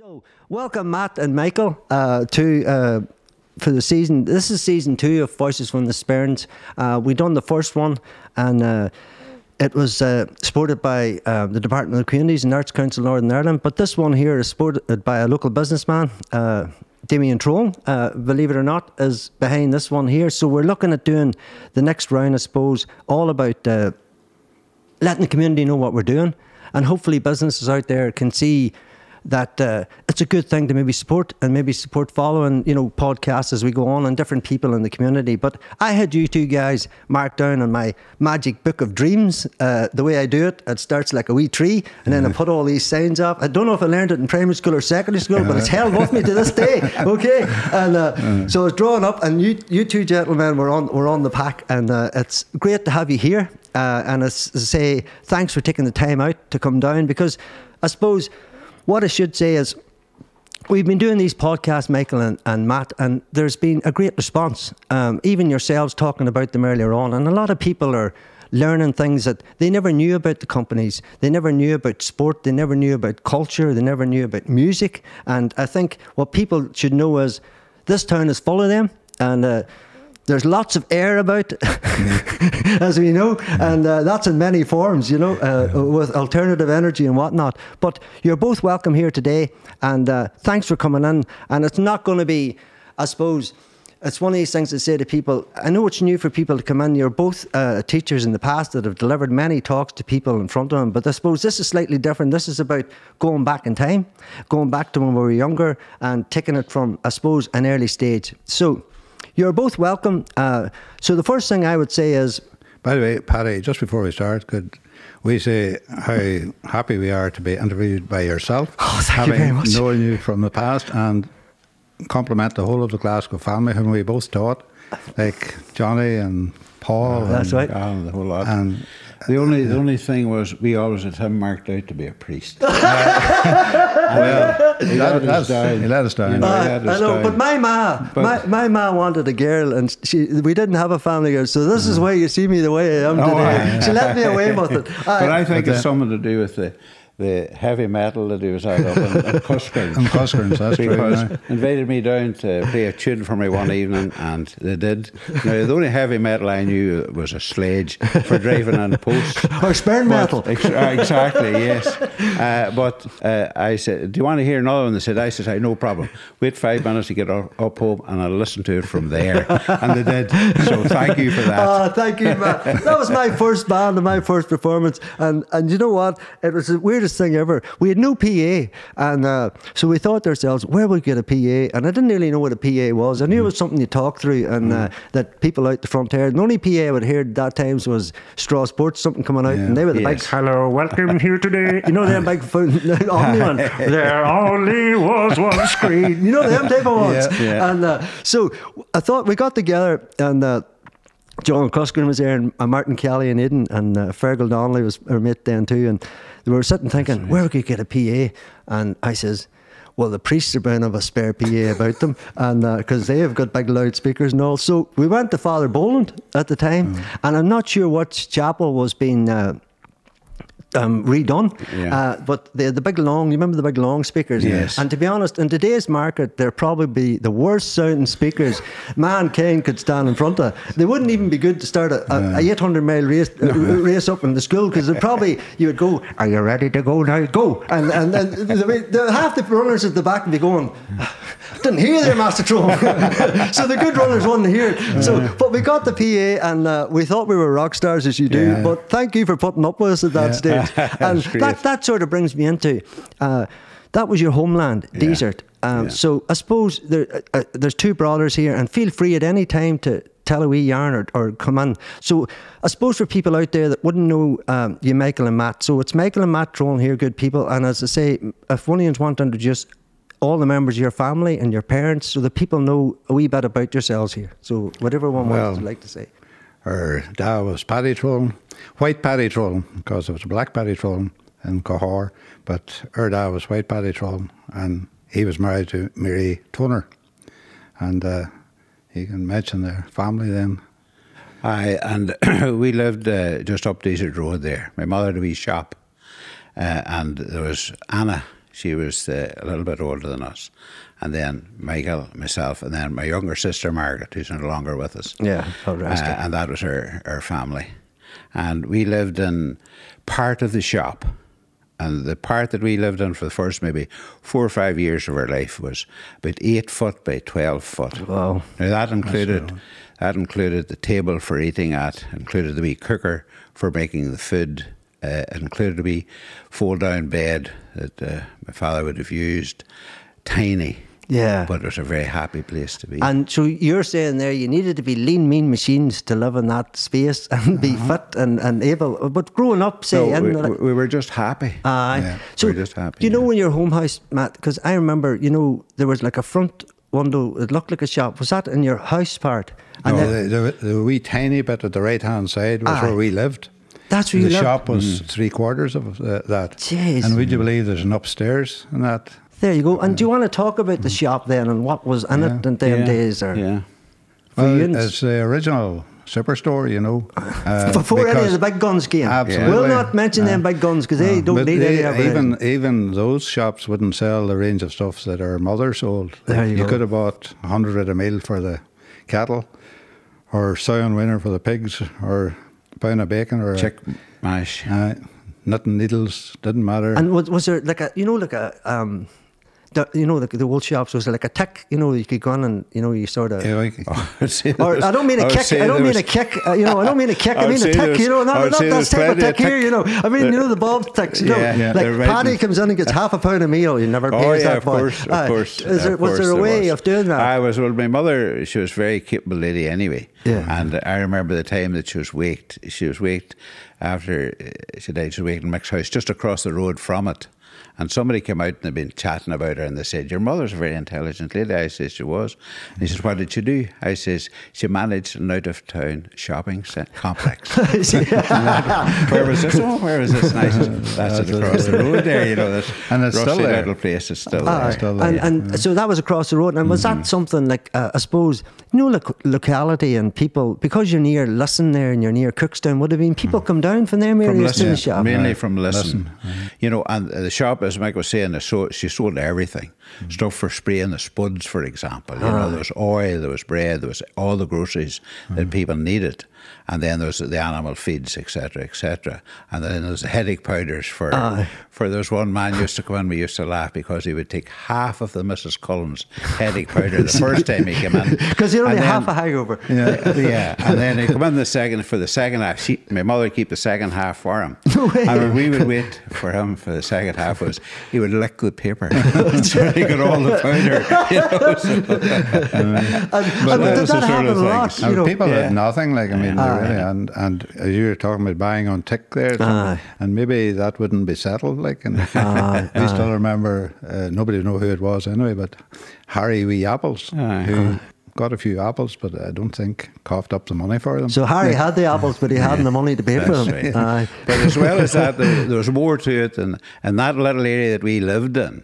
So, welcome Matt and Michael uh, to uh, for the season. This is season two of Voices from the Sperrins. Uh, we done the first one, and uh, it was uh, supported by uh, the Department of Communities and Arts Council Northern Ireland. But this one here is supported by a local businessman. Damien Troll, uh, believe it or not, is behind this one here. So we're looking at doing the next round, I suppose, all about letting the community know what we're doing, and hopefully businesses out there can see that uh, it's a good thing to maybe support and maybe support following you know podcasts as we go on and different people in the community. But I had you two guys marked down on my magic book of dreams. Uh, the way I do it, it starts like a wee tree, and then I put all these signs up. I don't know if I learned it in primary school or secondary school, but it's held with me to this day. Okay, and uh, so it's drawn up, and you you two gentlemen were on were on the pack, and uh, it's great to have you here. Uh, and I say, thanks for taking the time out to come down because I suppose what I should say is we've been doing these podcasts, Michael and, and Matt, and there's been a great response. Um, even yourselves talking about them earlier on, and a lot of people are learning things that they never knew about the companies. They never knew about sport. They never knew about culture. They never knew about music. And I think what people should know is this town is full of them, and. Uh, there's lots of air about, as we know, and uh, that's in many forms, you know, uh, with alternative energy and whatnot. But you're both welcome here today, and uh, thanks for coming in. And it's not going to be, I suppose, it's one of these things to say to people. I know it's new for people to come in. You're both uh, teachers in the past that have delivered many talks to people in front of them, but I suppose this is slightly different. This is about going back in time, going back to when we were younger, and taking it from, I suppose, an early stage. So. You're both welcome. Uh, so the first thing I would say is, By the way, Paddy, just before we start, could we say how happy we are to be interviewed by yourself, Oh, thank you having very much. known you from the past, and compliment the whole of the Glasgow family whom we both taught, like Johnny and Paul. That's and, right. Ah, the whole lot. And the only the only thing was we always had him marked out to be a priest. well, he let, let us us down. He let us down. You know, Uh, had I know, down. but my ma, But- my, my ma wanted a girl, and she we didn't have a family girl, so this is why you see me the way I am Oh, today. aye. She let me away with it. but I think But, it's uh, something to do with the the heavy metal that he was out of in, in Cuscains. And Cuscains, that's true. because now. invited me down to play a tune for me one evening, and they did. Now the only heavy metal I knew was a sledge for driving on posts. or sperm metal. Ex- uh, exactly, yes. Uh, but uh, I said, Do you want to hear another one? They said, I said, no problem. Wait five minutes to get up, up home and I'll listen to it from there. and they did. So thank you for that. Oh, thank you, man. That was my first band and my first performance. And and you know what? It was the weirdest thing ever. We had no PA. And uh, so we thought to ourselves, where would we get a PA? And I didn't really know what a PA was. I knew it was something you talk through and uh, that people out the front heard. The only PA I would hear at that times was Straw Sports, something coming out. And they were the big, hello, welcome here today. You know, them big phone, Omni one. There only was one screen. You know, them type of ones. Yeah, yeah. And uh, so I thought we got together and. Uh, John Cuskin was there, and uh, Martin Kelly and Eden, and uh, Fergal Donnelly was our mate then too. And we were sitting thinking, where we could get a PA. And I says, well, the priests are bound to have a spare PA about them, and because they have got big loudspeakers and all. So we went to Father Boland at the time, Mm. and I'm not sure what chapel was being. Uh, um, redone, Yeah. uh, but the the big long. You remember the big long speakers? Yes. And to be honest, in today's market, they're probably the worst sounding speakers mankind could stand in front of. They wouldn't even be good to start a, a, a 800 mile race uh, race up in the school because they probably you would go, "Are you ready to go now? Go!" And and then the, the, half the runners at the back would be going. Didn't hear their master throw. so the good runners wouldn't hear it. So, but we got the PA, and uh, we thought we were rock stars as you do. Yeah. But thank you for putting up with us at that Yeah. stage. And that, that sort of brings me into uh, that was your homeland, desert. Um, Yeah. So I suppose there, uh, uh, there's two brothers here, and feel free at any time to tell a wee yarn or, or come in. So I suppose for people out there that wouldn't know um, you, Michael and Matt. So it's Michael and Matt Trolling here, good people. And as I say, if you want to introduce all the members of your family and your parents, so that people know a wee bit about yourselves here. So whatever one Well, would like to say. Her dad was Paddy Trolling, white Paddy Trolling, because there was a black Paddy Trolling in Cahor, but her dad was white Paddy Trolling, and he was married to Mary Toner. And uh, you can mention their family then. Aye, and we lived uh, just up Desert Road there. My mother had a wee shop, uh, and there was Anna. She was uh, a little bit older than us. And then Michael, myself, and then my younger sister Margaret, who's no longer with us. Yeah, rest Uh, and that was her, her family. And we lived in part of the shop. And the part that we lived in for the first maybe four or five years of our life was about eight foot by 12 foot. Wow. Now that included that included the table for eating at, included the wee cooker for making the food, uh, included a wee fold down bed that uh, my father would have used. Tiny. Yeah. But it was a very happy place to be. And so you're saying there you needed to be lean, mean machines to live in that space and be fit and, and able. But growing up, say, Uh-huh. no, in we, the, we were just happy. Aye. Yeah, so we're just happy, Do you know yeah. when your home house, Matt? Because I remember, you know, there was like a front window. It looked like a shop. Was that in your house part? And no, then- the, the, the wee tiny bit at the right hand side was Aye. where we lived. That's where the you lived? shop was three quarters of uh, that. Jeez. And would you believe there's an upstairs and that? There you go. And do you want to talk about the shop then and what was in it in them yeah, days? Or yeah. Well, it's the original superstore, you know. uh, Before any of the big guns came. Absolutely. We'll not mention them big guns because they don't need they- any even even those shops wouldn't sell the range of stuff that our mother sold. There you go. could have bought a hundred at a meal for the cattle, or soy and winter for the pigs, or a pound of bacon, or a- Chick mash. uh, knitting needles. Didn't matter. And was, was there like a, you know, like a, um, the, you know, like the old shops was like a tick, you know, you could go on and, you know, you sort of. Yeah, like- Or I don't mean a kick. I don't mean a kick. Uh, you know, I don't mean a kick. I, I mean a tick. You know, I not, not that type of of tick here. You know, I mean, you know the bob ticks. You know, Yeah, yeah, like Paddy comes in and gets half a pound of meal. You never Oh pays yeah, that of boy. course, of Aye. course. Is there, of was course there a way was. of doing that? I was well. My mother, she was a very capable lady anyway. Yeah. And I remember the time that she was waked. She was waked after uh, she died. She was waked in Mick's house, just across the road from it. And somebody came out and they'd been chatting about her, and they said, "Your mother's a very intelligent lady." I says, "She was." And he says, "What did she do?" I says, "She managed an out of town shopping complex." where was this? Oh, where was this? And I says, "That's it across the road there." You know, this And it's still there. little place is still Aye. there. still and there, and so that was across the road. And was Mm-hmm. that something like, uh, I suppose, you know, like locality and people, because you're near Lisson there and you're near Cookstown, would have been people come down from them Mm. From areas to the shop? mainly Right. from Listen. You know, and the shop, as Mike was saying, so, she sold everything. Mm-hmm. Stuff for spraying the spuds, for example. You know, there was oil, there was bread, there was all the groceries that mm-hmm. people needed. And then there was the animal feeds, etc., etc. And then there was the headache powders for. For there was one man used to come in, we used to laugh because he would take half of the Mrs. Cullen's headache powder the first time he came in. Because you're only And half a then- hangover. yeah, yeah. And then he come in the second for the second half. She, my mother would keep the second half for him. No way. And when we would wait for him for the second half was he would lick the paper so he got all the powder. You know, so- And, and that did that the sort happen a of lot? You know, people yeah. had nothing like I mean, they Aye. really, and and as you were talking about buying on tick there, something, and maybe that wouldn't be settled. Like, and Aye, we still remember uh, nobody know who it was anyway, but Harry Wee Apples, Aye. who got a few apples, but I don't think coughed up the money for them. So Harry had the apples, but he hadn't the money to pay for them. right. Aye. But as well as that, there, there was more to it. And in that little area that we lived in,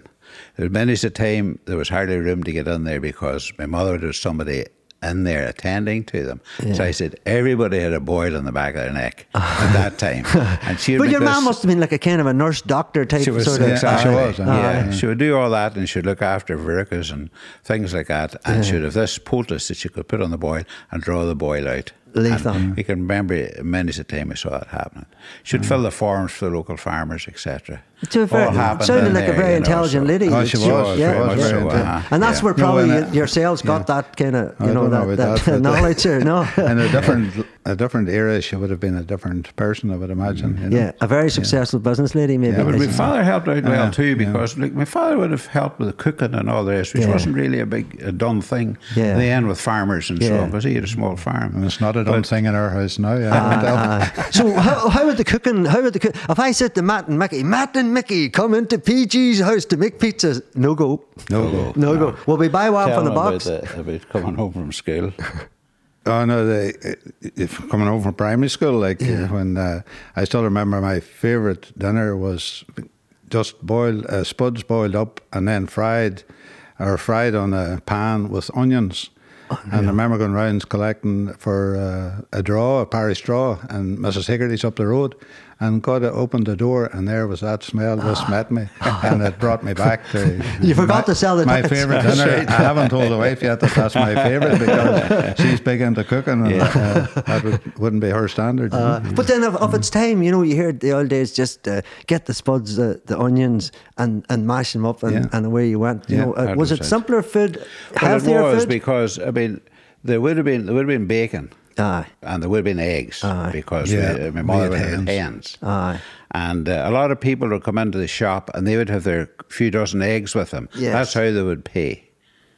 there was many a time there was hardly room to get in there because my mother was somebody in there attending to them. So I said everybody had a boil on the back of their neck at that time. And she But your mum must have been like a kind of a nurse doctor type she was, sort of. exactly. she was, ah, Yeah, aye. she would do all that, and she'd look after verrucas and things like that. And she'd have this poultice that she could put on the boil and draw the boil out. Leave and. We can remember many a time we saw that happening. She'd fill the forms for the local farmers, etc. To a very, sounded like a very you know, intelligent so- lady. Oh, she was, yeah. very much so, so, uh-huh, And that's yeah. where probably and, uh, yourselves got yeah. that kind of, you I know, that, that, that, knowledge there, no? in a different a different era, she would have been a different person, I would imagine. You know? yeah, a very successful business lady, maybe. Yeah, But my father helped out well too because my father would have helped with the cooking and all this, which wasn't really a big a done thing Yeah. in the end with farmers and so on because he had a small farm. And it's not a dumb thing in our house now. Yeah, tell. Aye. so how, how would the cooking? How would the cook? If I said to Matt and Mickey, Matt and Mickey, come into PG's house to make pizzas, no go, No go. no go. Will we buy one Tell from the him about, box? the, about coming home from school. Oh no! They, if coming home from primary school, like uh, when uh, I still remember my favourite dinner was just boiled uh, spuds boiled up and then fried, or fried on a pan with onions. And I remember going rounds collecting for uh, a draw, a parish draw, and Mrs. Higgerty's up the road, and got to open the door, and there was that smell just met me, and it brought me back to. You forgot my, to sell the my tickets. favourite dinner. I haven't told the wife yet that that's my favourite because she's big into cooking, and uh, that would, wouldn't be her standard. you know. But then, of, of its time, you know, you hear the old days just uh, get the spuds, uh, the onions, and, and mash them up, and, Yeah. and away you went. You Yeah, know, uh, was it simpler food, Well, healthier it was food? because I mean there would have been there would have been bacon. Aye. And there would have been eggs Aye. because Yeah, we, my we mother had would have hens. hens. Aye. And uh, a lot of people would come into the shop and they would have their few dozen eggs with them. Yes. That's how they would pay.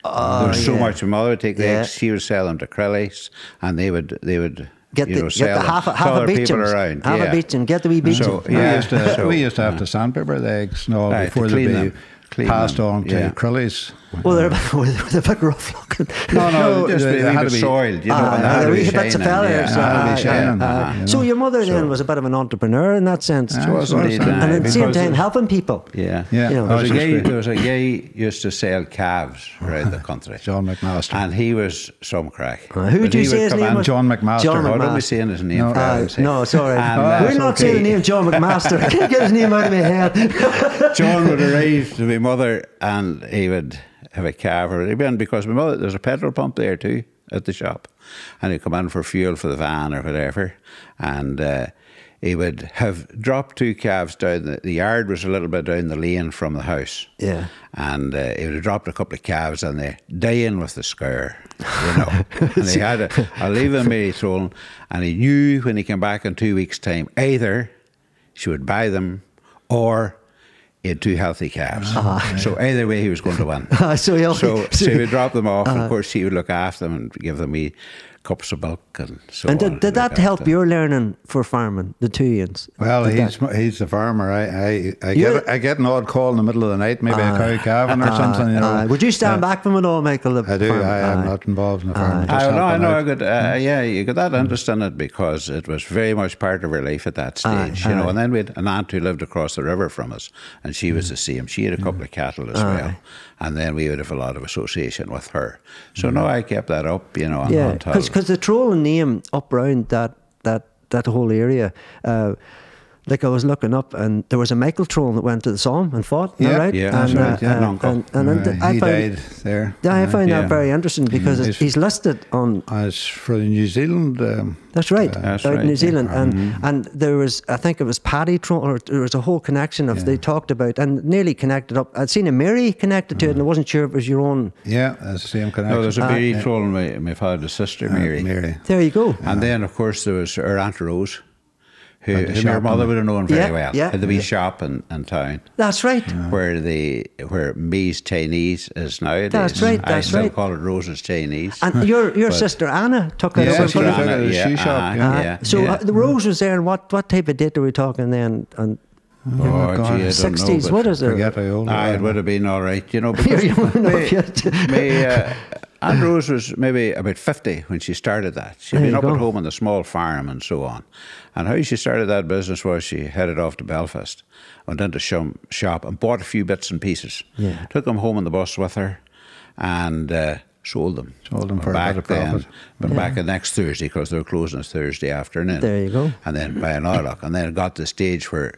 there was so yeah. much. My mother would take the Yeah. eggs, she would sell them to Crillies, and they would they would Get you the, know, get the half, a, to half a other around. Half yeah. a beecham. Get the wee beecham. So, We used to so- we used to have to sandpaper the eggs no Aye, before they clean be them. Passed them, on to yeah. Crillies. Well, they're, they're a bit rough looking. No, no, No, just they- a they wee had to be- soiled, you know. Aye, and they had aye, to bits of shining, feathers. yeah, had to be aye, aye, shining, aye. you know. So your mother then was a bit of an entrepreneur in that sense. Aye, was Of course, indeed, aye. aye, and at the same because time helping people. Yeah. Yeah. You know, There was, a guy, there was a guy used to sell calves around the country. John McMaster. And he was some crack. Uh, who did you say his name was? John McMaster. John Oh, don't be saying his name. No. for Uh, heaven's sake. no, sorry. And, uh, We're not saying the name John McMaster. I can't get his name out of my head. John would arrive to my mother and he would have a calf or he'd because my mother, there's a petrol pump there too at the shop. And he'd come in for fuel for the van or whatever. And uh, he would have dropped two calves down. The, the yard was a little bit down the lane from the house. Yeah. And uh, he would have dropped a couple of calves and they dying with the scare, you know. and he had a, a leaving Mary Throne and he knew when he came back in two weeks' time, either she would buy them or he had two healthy calves. So either way, he was going to win. Ah, so he only- so, so he would drop them off. Uh-huh. of course, she would look after them and give them wee cups of milk and so And on. did, did Look that help after- your learning for farming, the two yins? Well, Did he's that- he's the farmer. I I, I get I get an odd call in the middle of the night, maybe a ah, cow calving or Aye, something. You know. aye. Would you stand back from it all, Michael? the I do. farm? I am Aye. not involved in the farming. Aye. I know, I know. I out. got, uh, mm. yeah, you got that interest in it because it was very much part of her life at that Aye, stage, you know. aye. And then we had an aunt who lived across the river from us, and she was mm. the same. She had a couple mm. of cattle as well, and then we would have a lot of association with her. So no, I kept that up, you know. Yeah, until- because the trolling name up round that that that whole area. Uh, like I was looking up, and there was a Michael Troll that went to the Somme and fought. Yeah, right? yeah, and, that's right, yeah, uh, an uncle. and, and, and Uh, I he found, died there. Yeah, I find yeah. that very interesting because it's, He's- he's listed on. As for New Zealand, um, That's right, That's out in right, New yeah. Zealand, and and there was I think it was Paddy Troll, or there was a whole connection of they talked about and nearly connected up. I'd seen a Mary connected to it, and I wasn't sure if it was your own. yeah, that's the same connection. no, there's a Uh, Mary yeah. troll, my, my father's sister, Uh, Mary. Mary. There you go. And then, of course, there was her Aunt Rose, who, Had the who my mother would have known very Yeah, well. yeah. Had the wee shop in, in town. That's right. where the where Me's Chinese is now. That's right, That's I that's still right. call it Rose's Chinese. And your your But- sister Anna took it Yeah, over. and she put it- took it at a yeah, shoe shop, uh-huh, yeah. Uh, yeah, so yeah. uh, the Rose was there, and what, what type of date are we talking then? And oh, God. gee, I don't know, 60s, but- what is it? Forget how old Aye, it would have been all right, you know. Because young enough me, yet. me, uh, Aunt Rose was maybe about 50 when she started that. She'd There been up go. at home on the small farm and so on. And how she started that business was she headed off to Belfast, went into some shop and bought a few bits and pieces. Yeah. Took them home on the bus with her and uh, sold them. Sold them for a back then, profit. Went back the next Thursday because they were closing us Thursday afternoon. There you go. And then by another luck. And then it got to the stage where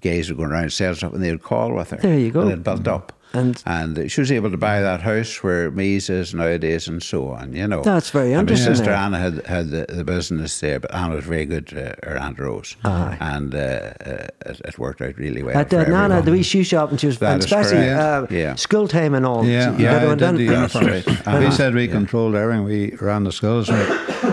guys were going around selling stuff and they would call with her. There you go. And it built up. And- and she was able to buy that house where Mies is nowadays and so on, you know. That's very And interesting My sister. Anna had, had the, the business there, but Anna was very good, uh, her Aunt Rose. Aye. And uh, uh, it, it worked out really well. At uh, Nana, everyone. the wee shoe shop, and she was, That and is especially uh, Yeah. school time and all. Yeah, yeah, I did the That's right. Uh-huh. We said we controlled everything. We ran the schools. We,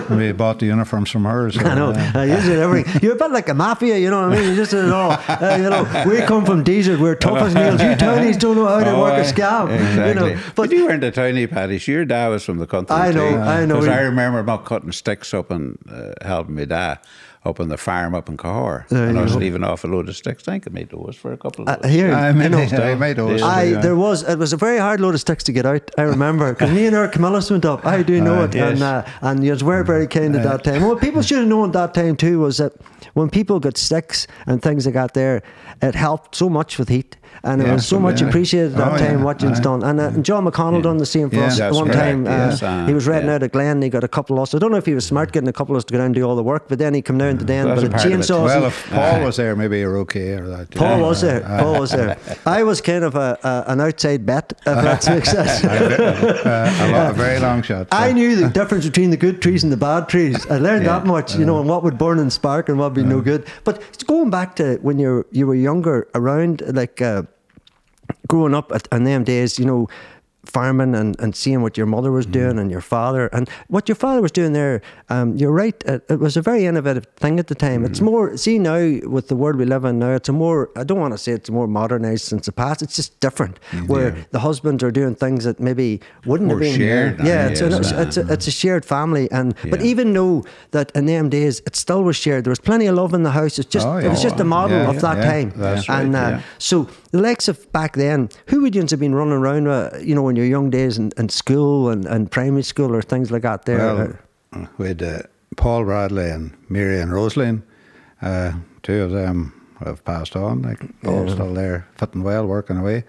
we bought the uniforms from her. So, I know. Uh, you did everything. You're a bit like a mafia, you know what I mean? You just it all. Uh, you know, we come from Desert. We're tough as nails. You townies don't know how to Oh, work a aye, scam. Exactly. You know, but but you weren't a tiny Paddy. Your dad was from the country. I know, too. I know. 'Cause I remember not cutting sticks up and uh, helping me dad up on the farm up in Cahor. There and I was go. leaving off a load of sticks. I think I made those for a couple of uh, those. here, I you made, know, I made those. I yeah. there was it was a very hard load of sticks to get out. I remember because me and our Camillus went up. I do know Aye, it, yes. and uh, and you was very very kind at that time. What people should have known at that time too was that when people got sticks and things like that there, it helped so much with heat. and it was so much yeah. appreciated at that Oh, time yeah, what you've done. And, uh, and John McConnell done the same for Yeah, us one correct, time. Uh, yes, uh, he was renting yeah. out a Glen. And he got a couple of us. I don't know if he was smart getting a couple of us to go down and do all the work, but then he come down to den. That's But a a part of it. chainsaw. Well, if Paul was there, maybe you're okay or that. Paul yeah. was there. Paul was there. I was kind of a, a an outside bet, if that makes sense. Uh, a, very long shot. I knew the difference between the good trees and the bad trees. I learned Yeah. that much, you know, and what would burn and spark and what would be no good. But it's going back to when you you were younger, around like uh, growing up at, in them days, you know, farming and, and seeing what your mother was doing and your father and what your father was doing there. Um, you're right. It, it was a very innovative thing at the time. It's more see now with the world we live in now. It's a more I don't want to say it's more modernized since the past. It's just different where the husbands are doing things that maybe wouldn't Or have been shared, Yeah, it's, an, it's, it's, a, it's a shared family, and but even though that in them days it still was shared, there was plenty of love in the house. It's just Oh, it was just a model Yeah, of that yeah, time, that's and right, uh, yeah. so the likes of back then, who would you have been running around with, you know, in your young days in, in school and, and primary school or things like that? There, Well, we had uh, Paul Bradley and Mary and Rosaline. Uh, two of them have passed on. Like Paul's still there, fitting well, working away.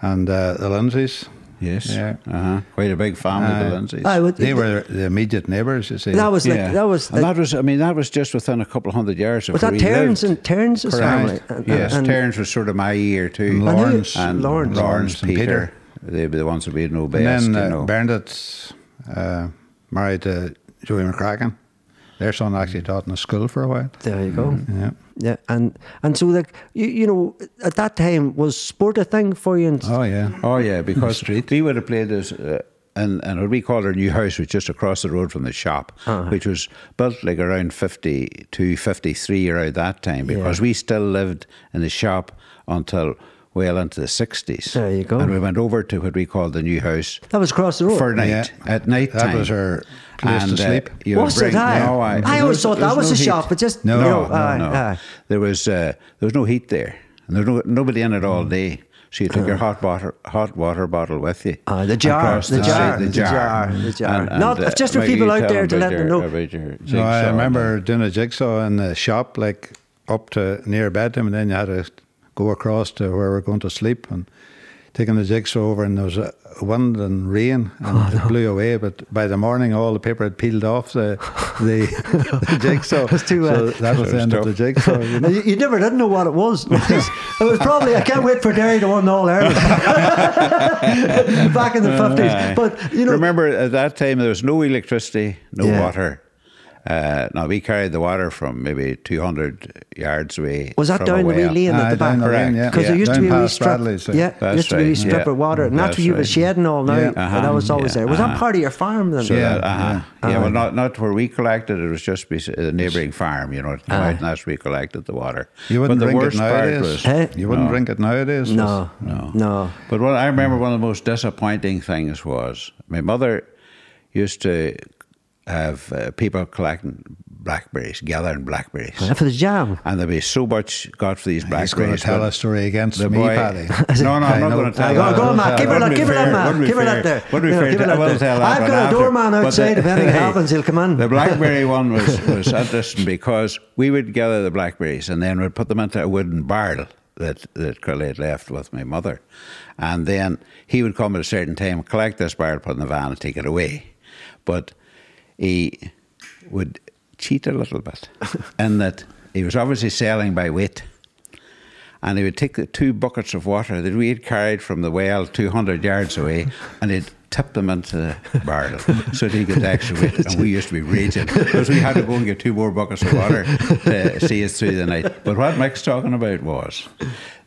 And uh, the Lindsays. Yes. Yeah. Uh-huh. Quite a big family, the Aye. Lindsays. I would, They were the immediate neighbours, you see. that was like that was and like, that was. I mean, that was just within a couple of hundred yards of was where that we Terns lived. and Terns' Correct. family? And, Yes, and, Terns was sort of my year too. And who- Lawrence. and Lawrence. Lawrence, and Peter. Peter. They'd be the ones that we know and best. then you uh, know. Bernadette's uh, married to Joey McCracken. Their son actually taught in a school for a while. There you go. Yeah. Yeah, and and so like you, you know at that time was sport a thing for you? And, Oh, yeah. Oh yeah, because we would have played this, uh, and and what we called our new house was just across the road from the shop, Uh-huh. which was built like around 52, 53 around that time, because Yeah. we still lived in the shop until well into the sixties. There you go. And we went over to what we called the new house that was across the road. for night Yeah. at night time. That was our place to And, uh, sleep. you would Was it? bring- Aye. No, I aye. always There's- thought that was no a shop, but just No, you no, know, no, aye, no. aye. There was uh, there was no heat there, and there was no, nobody in it all day. So you took your hot water hot water bottle with you. Uh, the jar, across the jar, street, the jar, the jar. uh, Not- it's just for Maggie, people out there to let them know. about No, I remember doing a jigsaw in the shop, like up to near bedtime, and then you had to go across to where we're going to sleep and taking the jigsaw over, and there was a wind and rain, and Oh, it blew away. But by the morning, all the paper had peeled off the the, the jigsaw. It's too uh, so that was the end of the jigsaw. You know? You, you never didn't know what it was. It was, it was probably I can't wait for Derry to win All Ireland back in the uh, fifties. But you know, remember at that time there was no electricity, no Yeah. water. Uh, now we carried the water from maybe 200 yards away. was that down the wee well. lane at the back? down the lane, yeah. Because there used to be a wee past strip. Bradley's, uh, yeah, That's used to be a wee strip yeah. of water, and that's, That's where you have a right. shed and all now. Yeah. but that was Uh-huh, always yeah, there. Was that uh-huh. part of your farm then? So Yeah, that, uh-huh. yeah. yeah, well, not not where we collected it. It was just bes- a neighbouring farm, you know. Right, and that's where we collected the water. You wouldn't but the drink it worst part nowadays. was, Hey? You wouldn't No. drink it nowadays. No, No. no. But what I remember, one of the most disappointing things was my mother used to have uh, people collecting blackberries, gathering blackberries, Yeah, For the jam. and there'd be so much got for these He's going to blackberries. tell a story against the me, boy- Paddy. No, no, I I'm not going to tell Aye, that. go on, go on, Matt. Give her that, give her that, Matt. Give her that there. Wouldn't be Yeah, fair. give I will tell that I've got a doorman outside. If anything happens, he'll come in. The blackberry one was, was interesting because we would gather the blackberries and then we'd put them into a wooden barrel that, that Curly had left with my mother. And then he would come at a certain time, collect this barrel, put it in the van, and take it away. But he would cheat a little bit in that he was obviously selling by weight. And he would take the two buckets of water that we had carried from the well 200 yards away and he'd tip them into the barrel so that he could extra weight. And we used to be raging because we had to go and get two more buckets of water to see us through the night. But what Mick's talking about was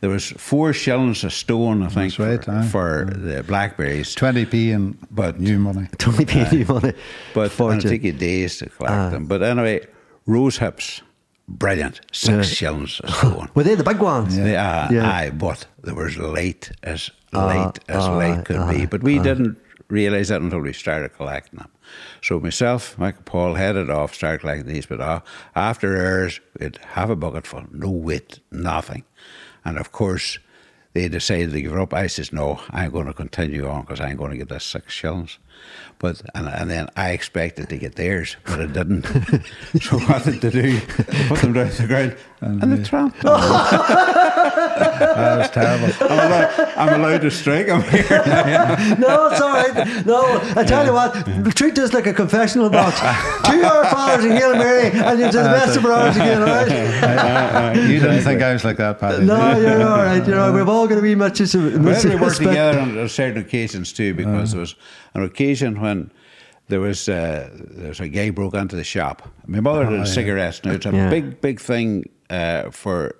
there was four shillings a stone, I think, That's right, for, aye. for the blackberries. 20p in But- new money. Twenty Tony Peavy money. But it'll Fortune. take you days to collect Ah. them. But anyway, rose hips, brilliant, six shillings a stone. Were they the big ones? They, uh, Yeah. Aye, but they were as late as Ah, late as ah, late could be. ah, But we didn't realise that until we started collecting them. So myself, Michael Paul headed off, started collecting these. But uh, after hours, we'd have a bucket full, no weight, nothing. And of course, they decided to give up. I says, no, I'm going to continue on because I'm going to get this six shillings. But and, and then I expected to get theirs, but I didn't. so what did they do? They put them down to the ground and, they tramped them. that was terrible. I'm allowed, I'm allowed to strike I'm here. no, it's all right. No, I tell you what, treat this like a confessional box. Two Our Fathers and Hail Mary, and you're to the best of our hours again, all right? you didn't think I was like that, Paddy? No, you're all right. You're all right. We've all got to be much. Well, we worked together on certain occasions too, because there was an occasion when there was uh, there was a guy broke into the shop. My mother did cigarettes. Now it's a Yeah. big, big thing uh, for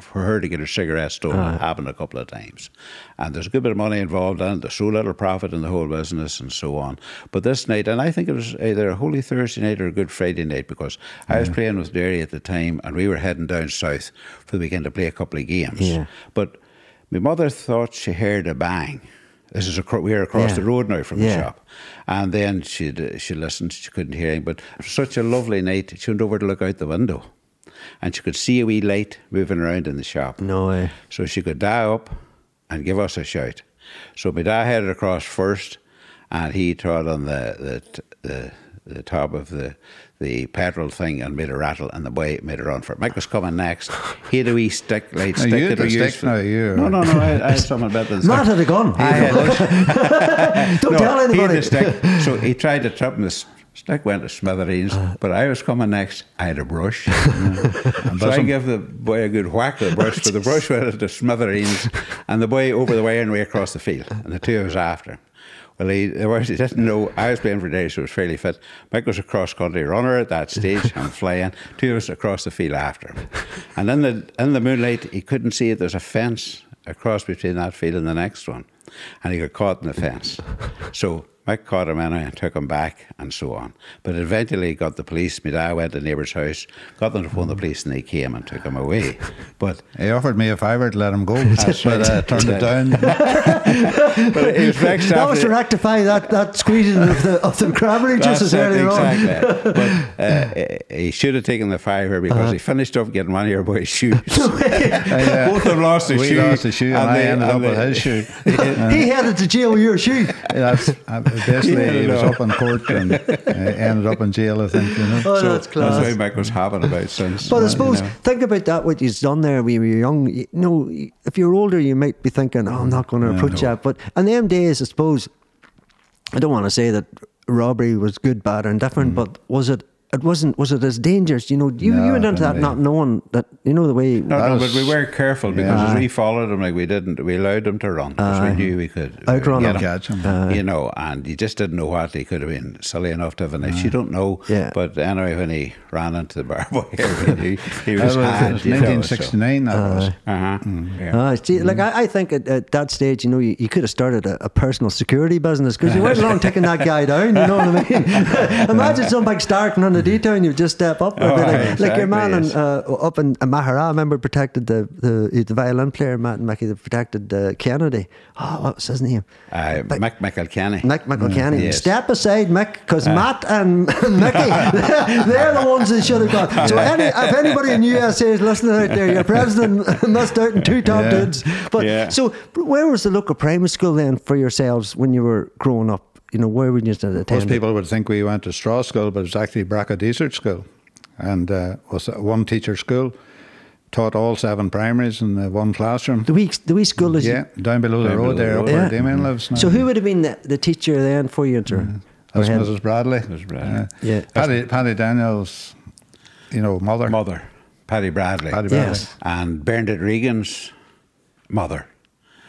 for her to get her cigarettes stolen. It happened a couple of times, and there's a good bit of money involved, and there's so little profit in the whole business, and so on. But this night, and I think it was either a Holy Thursday night or a Good Friday night, because I was playing with Derry at the time, and we were heading down south for the weekend to play a couple of games. Yeah. But my mother thought she heard a bang. This is acro- we are across Yeah. the road now from Yeah. the shop, and then she she listened. She couldn't hear him, but it was such a lovely night. She went over to look out the window, and she could see a wee light moving around in the shop. No way. So she could die up and give us a shout. So my dad headed across first, and he trod on the the the, the top of the the petrol thing and made a rattle, and the boy made a run for it. Mike was coming next. He had a wee stick, light stick. you had that the stick used for- you- No, no, no. I, I had something better than Matt had a gun. I had Don't no, tell He had anybody. the stick. So he tried to trip him. The stick went to smithereens. Uh. but I was coming next. I had a brush. so I gave the boy a good whack with the brush. But the brush went to smithereens, and the boy over the way and way across the field, and the two of us after. Well, he, the worst, he didn't know I was playing for Derry, so he was fairly fit. Mike was a cross country runner at that stage. I'm flying. Two of us across the field after him. And in the in the moonlight, he couldn't see it. There's a fence across between that field and the next one, and he got caught in the fence. So Mike caught him anyway and took him back and so on. But eventually he got the police. My dad went to the neighbour's house, got them to phone the police, and they came and took him away. But He offered me a fiver to let him go, but I turned it down. but he was vexed That was to rectify that, that squeezing of the, of the crabbary just as it, earlier on. exactly. but uh, he should have taken the fiver because Uh-huh. he finished off getting one of your boys' shoes. Both of them lost a we shoe. lost a shoe, and, I they- ended up and with his shoe. he headed to jail with your shoe. That's uh, basically he was up in court and uh, ended up in jail. I think you know. Oh, So that's class. That's why Mike was having about since. But I you suppose know. think about that. What you've done there when you were young. You know, if you're older, you might be thinking, "Oh, I'm not going to approach that." But in them days, I suppose I don't want to say that robbery was good, bad, or indifferent. But was it? It wasn't. Was it as dangerous? You know, you, No, you went into that couldn't knowing that. You know the way. No, no, was- but we were careful because Yeah. as we followed him, like we didn't, we allowed him to run because we knew we could uh, Outrun get him. him. Catch him. you know, and you just didn't know what he could have been silly enough to have an issue. You don't know. Yeah. But anyway, when he ran into the bar boy, we knew he That was, was, had, it was you know, so- 1969. That was. Uh-huh. Mm. Yeah. Ah, see, like I, I think at, at that stage, you know, you, you could have started a, a personal security business because you weren't long taking that guy down. You know what I mean? Imagine some big starting on the detail and you just step up. Oh, like, right, like your man exactly, in, uh, up in uh, Mahara, I remember protected the, the the violin player Matt and Mickey that protected uh, Kennedy. Oh, what was his name? Uh, But- Mick McElkenny. Mick McElkenny. Yes. Step aside, Mick, because Matt and Mickey, they're the ones that should have got. So any, if anybody in USA is listening out there, your president missed out in two top Yeah. dudes. But Yeah. so, where was the local primary school then for yourselves when you were growing up? You know, where would you attend? Most people would think we went to Straw School, but it was actually Braca Desert School, and uh, was a one teacher school. Taught all seven primaries in the one classroom. The wee, the wee school is. Yeah, down below the Down below road the there, road. up Yeah. where Damien lives. Now. So who would have been the, the teacher then for you? Inter? That's Mrs. Bradley. Mrs. Bradley. Yeah. Paddy, Paddy Daniels, you know, mother. Mother, Paddy Bradley. Paddy Bradley. Yes. And Bernadette Regan's mother.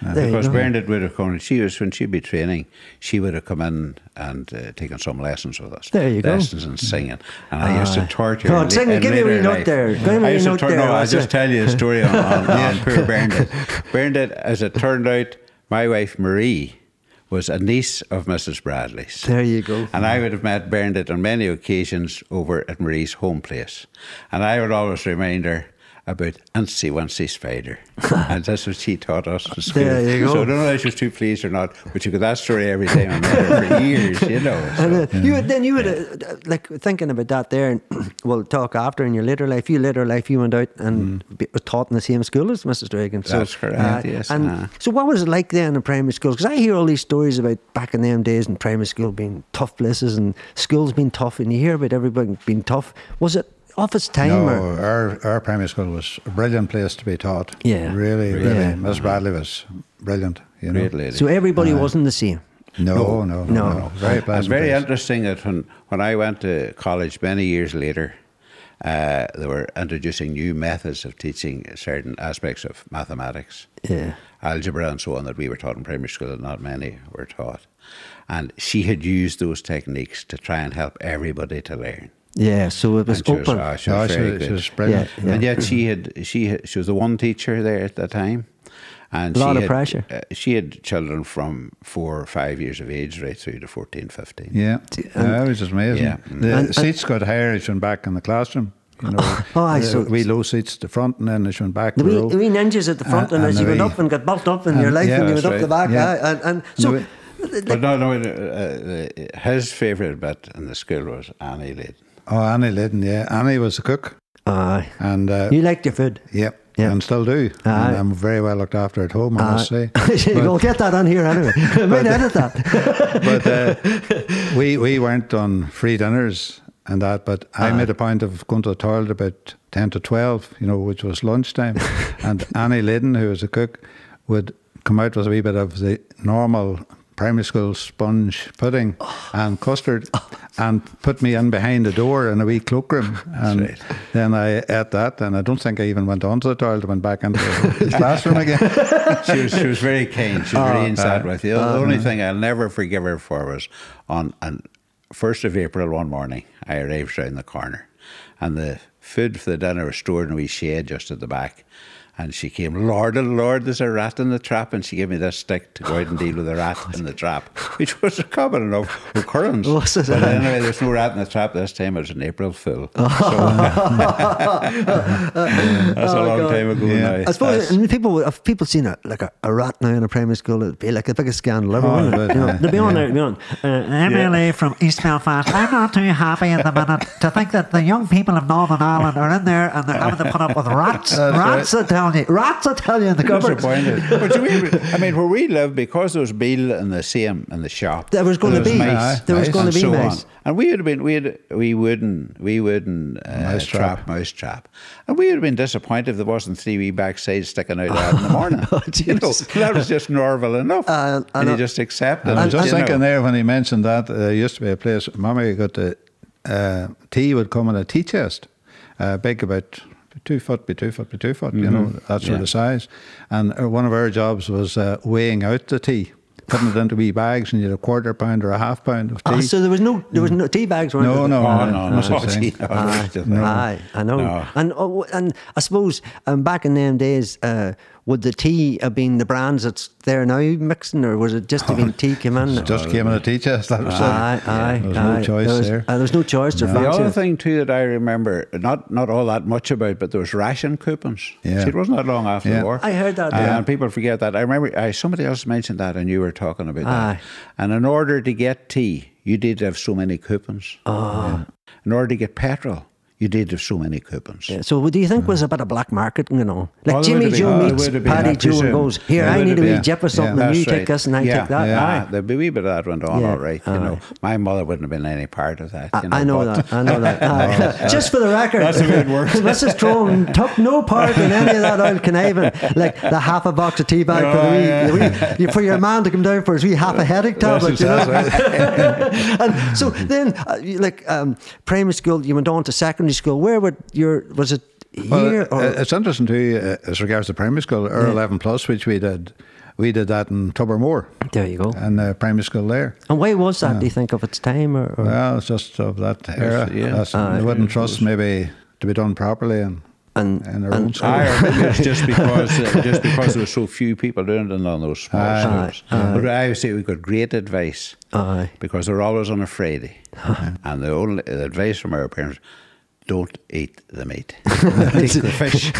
Because. Bernadette would have come, she was, when she'd be training, she would have come in and uh, taken some lessons with us. There you go. Lessons in singing. And I used to Ah. torture her sing in. Give me a wee note there. Give me a wee note there, No, I'll just tell you a story on, on, on poor Bernadette. Bernadette, as it turned out, my wife Marie was a niece of Mrs. Bradley's. There you go. And I would have met Bernadette on many occasions over at Marie's home place. And I would always remind her about Antsy Wantsy Spider. and that's what she taught us in school. There you go. So I don't know if she was too pleased or not, but you got that story every day met her for years, you know. And So. uh, you then you would uh, like thinking about that there. And we'll talk after in your later life. You later life, you went out and be, was taught in the same school as Mrs. Dragon. So, Mm. That's correct, yes, And uh-huh. so, what was it like then in primary school? Because I hear all these stories about back in them days in primary school being tough places and schools being tough, and you hear about everybody being tough. Was it? Off its time? No, or? our, our primary school was a brilliant place to be taught. Yeah. Really, really. Yeah. Miss Bradley was brilliant. You know. Great lady. So everybody wasn't the same. No, no, no, No. no. Very It's pleasant. very place. interesting that when, when I went to college many years later, uh, they were introducing new methods of teaching certain aspects of mathematics, Yeah. algebra, and so on that we were taught in primary school that not many were taught. And she had used those techniques to try and help everybody to learn. Yeah. So it was And she open. she No, was she, very she was brilliant. Yeah, yeah. And yet she had she had, she was the one teacher there at the time, and A lot she of had, pressure. Uh, she had children from four or five years of age right through to 14, 15. Yeah, And- yeah, it was just amazing. Yeah. The And- seats got higher as you went back in the classroom. You know, Oh, aye, the so- wee low seats at the front, and then as you went back The the wee, row. wee ninjas at the front, Uh, and, and as you went wee- up and got built up in your life, yeah, and you went that's up the back, right. aye, and, and And so the But no, no. Uh, uh, his favourite bit in the school was Annie Lydon. Oh, Annie Liddon, yeah. Annie was the cook, aye, and uh, you liked your food. yep, Yeah. and still do. And I'm very well looked after at home, I must say. we'll get that on here anyway. I might edit that. but uh, we we weren't on free dinners and that. But I made a point of going to the toilet about ten to twelve, you know, which was lunchtime, and Annie Liddon, who was a cook, would come out with a wee bit of the normal primary school sponge pudding and custard and put me in behind the door in a wee cloakroom and right. then I ate that and I don't think I even went on to the toilet went back into the classroom again She was, she was very kind. She was Oh, very inside uh, with you. The only thing I'll never forgive her for was on, on 1st of April one morning, I arrived round the corner and the food for the dinner was stored in a wee shed just at the back. And she came, Lord, oh Lord, there's a rat in the trap. And she gave me this stick to go out and deal with the rat in the trap, which was a common enough occurrence. Was it? But anyway, there's no rat in the trap this time. It was an April fool. That's a long God. time ago Yeah. now. I suppose That's- and people would- if people seen a like a, a rat now in a primary school, it'd be like the biggest scandal ever. Oh, wouldn't it it? You know, yeah. they'd be on Yeah. there, they'd be on. Uh, MLA from East Belfast. I'm not too happy at the minute to think that the young people of Northern Ireland are in there and they're having to put up with rats. rats, I tell you. Rats, I tell you, in the cupboard. disappointed. but you mean, I mean, where we live, because there was Beale and the same in the shop, There was going to be. mice, There was going to be so mice. on. And we would have been, we had, we wouldn't, we wouldn't uh, Mouse trap, trap. mouse trap, and we would have been disappointed if there wasn't three wee backsides sticking out of that in the morning. Oh, you know, that was just Norval enough, Uh, I and know. you just accept it. And I was you just know. thinking there when he mentioned that uh, there used to be a place. Mommy got the uh, tea would come in a tea chest, uh, big about two foot by two foot by two foot. You know that sort Mm-hmm. Yeah. of size. And uh, one of our jobs was uh, weighing out the tea, putting it into wee bags, and you had a quarter pound or a half pound of tea. Ah, so there was no, there was no tea bags. weren't No, there? no, Oh, no, no, no no, such thing. no, Aye, no. aye, I know. No. And oh, and I suppose um, back in them days, uh, would the tea have been the brands that's there now mixing, or was it just have been tea came in? It just came in a tea chest. That was aye, it. aye, There was aye. no choice there. Was, there. uh, there was no choice to The other thing too that I remember, not not all that much about, but there was ration coupons. Yeah. See, it wasn't that long after Yeah. the war. I heard that, Uh, yeah. and people forget that. I remember I, somebody else mentioned that, and you were talking about Aye. that. And in order to get tea, you did have so many coupons. Ah. In order to get petrol, you did have so many coupons. Yeah, So, do you think was a bit of black market going on? Like Oh, there Jimmy would Joe. Oh, meets would have been, Paddy Joe and goes, "Here, There I need have a wee been. jip or something, and That's you take this, and I yeah. take that." Ah, Aye. there'd be a wee bit of that went on, Yeah, all right. You know, my mother wouldn't have been any part of that. You know, I, I know that. I know that. Just for the record, That's a way it works. Mrs. Crone took no part in any of that old conniving, like the half a box of tea bag for, the wee, the wee, for your man to come down for his wee half a headache tablet. You know? and so then, uh, like um, primary school, you went on to secondary school. Where would your was it Well, here? uh, or, it's interesting too, uh, as regards to primary school, our 11 plus, which we did, we did that in Tobermore, there you go. and uh, primary school there. And why was that? Do you think of its time or? or Well, it's just of that era. yeah. That's, Aye. they wouldn't trust maybe to be done properly and and in their and- own school. Aye, or it's just because uh, just because there were so few people doing it on those small Aye. schools. But I would say we got great advice Aye. because they're always on a Friday, and the only the advice from our parents. Don't eat the meat. take the fish.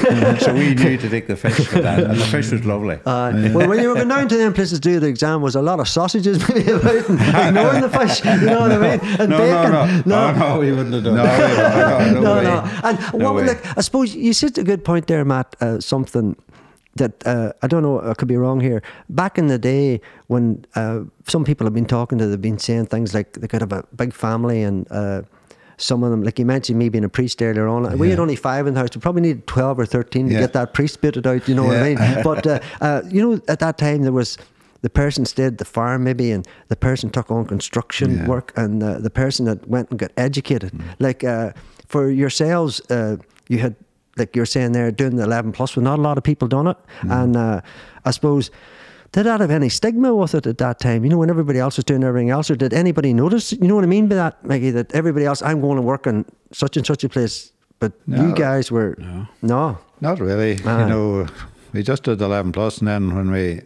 so we knew to take the fish for that, and the fish was lovely. Aye. Well, when you were going down to them places to do the exam, was a lot of sausages maybe about and ignoring the fish. You know what I mean? And no, bacon. no, no, no, no, we wouldn't have done No, that. we wouldn't. no, no. And No what, way. like, I suppose you said a good point there, Matt. Uh, something that uh, I don't know. I could be wrong here. Back in the day, when uh, some people have been talking to, they've been saying things like they could have a big family and. Uh, some of them, like you mentioned me being a priest earlier on, we had only five in the house. We probably needed 12 or 13 to Yeah. get that priest bitted out, you know what I mean? But, uh, uh, you know, at that time there was the person stayed at the farm maybe and the person took on construction Yeah. work and uh, the person that went and got educated. Like uh, for yourselves, uh, you had, like you're saying there, doing the 11 plus, but not a lot of people done it. And uh, I suppose, did that have any stigma with it at that time? You know, when everybody else was doing everything else, or did anybody notice? You know what I mean by that, Maggie? That everybody else, I'm going to work in such and such a place, but you guys were no. Not really. Aye. You ah. know, we just did 11 plus, and then when we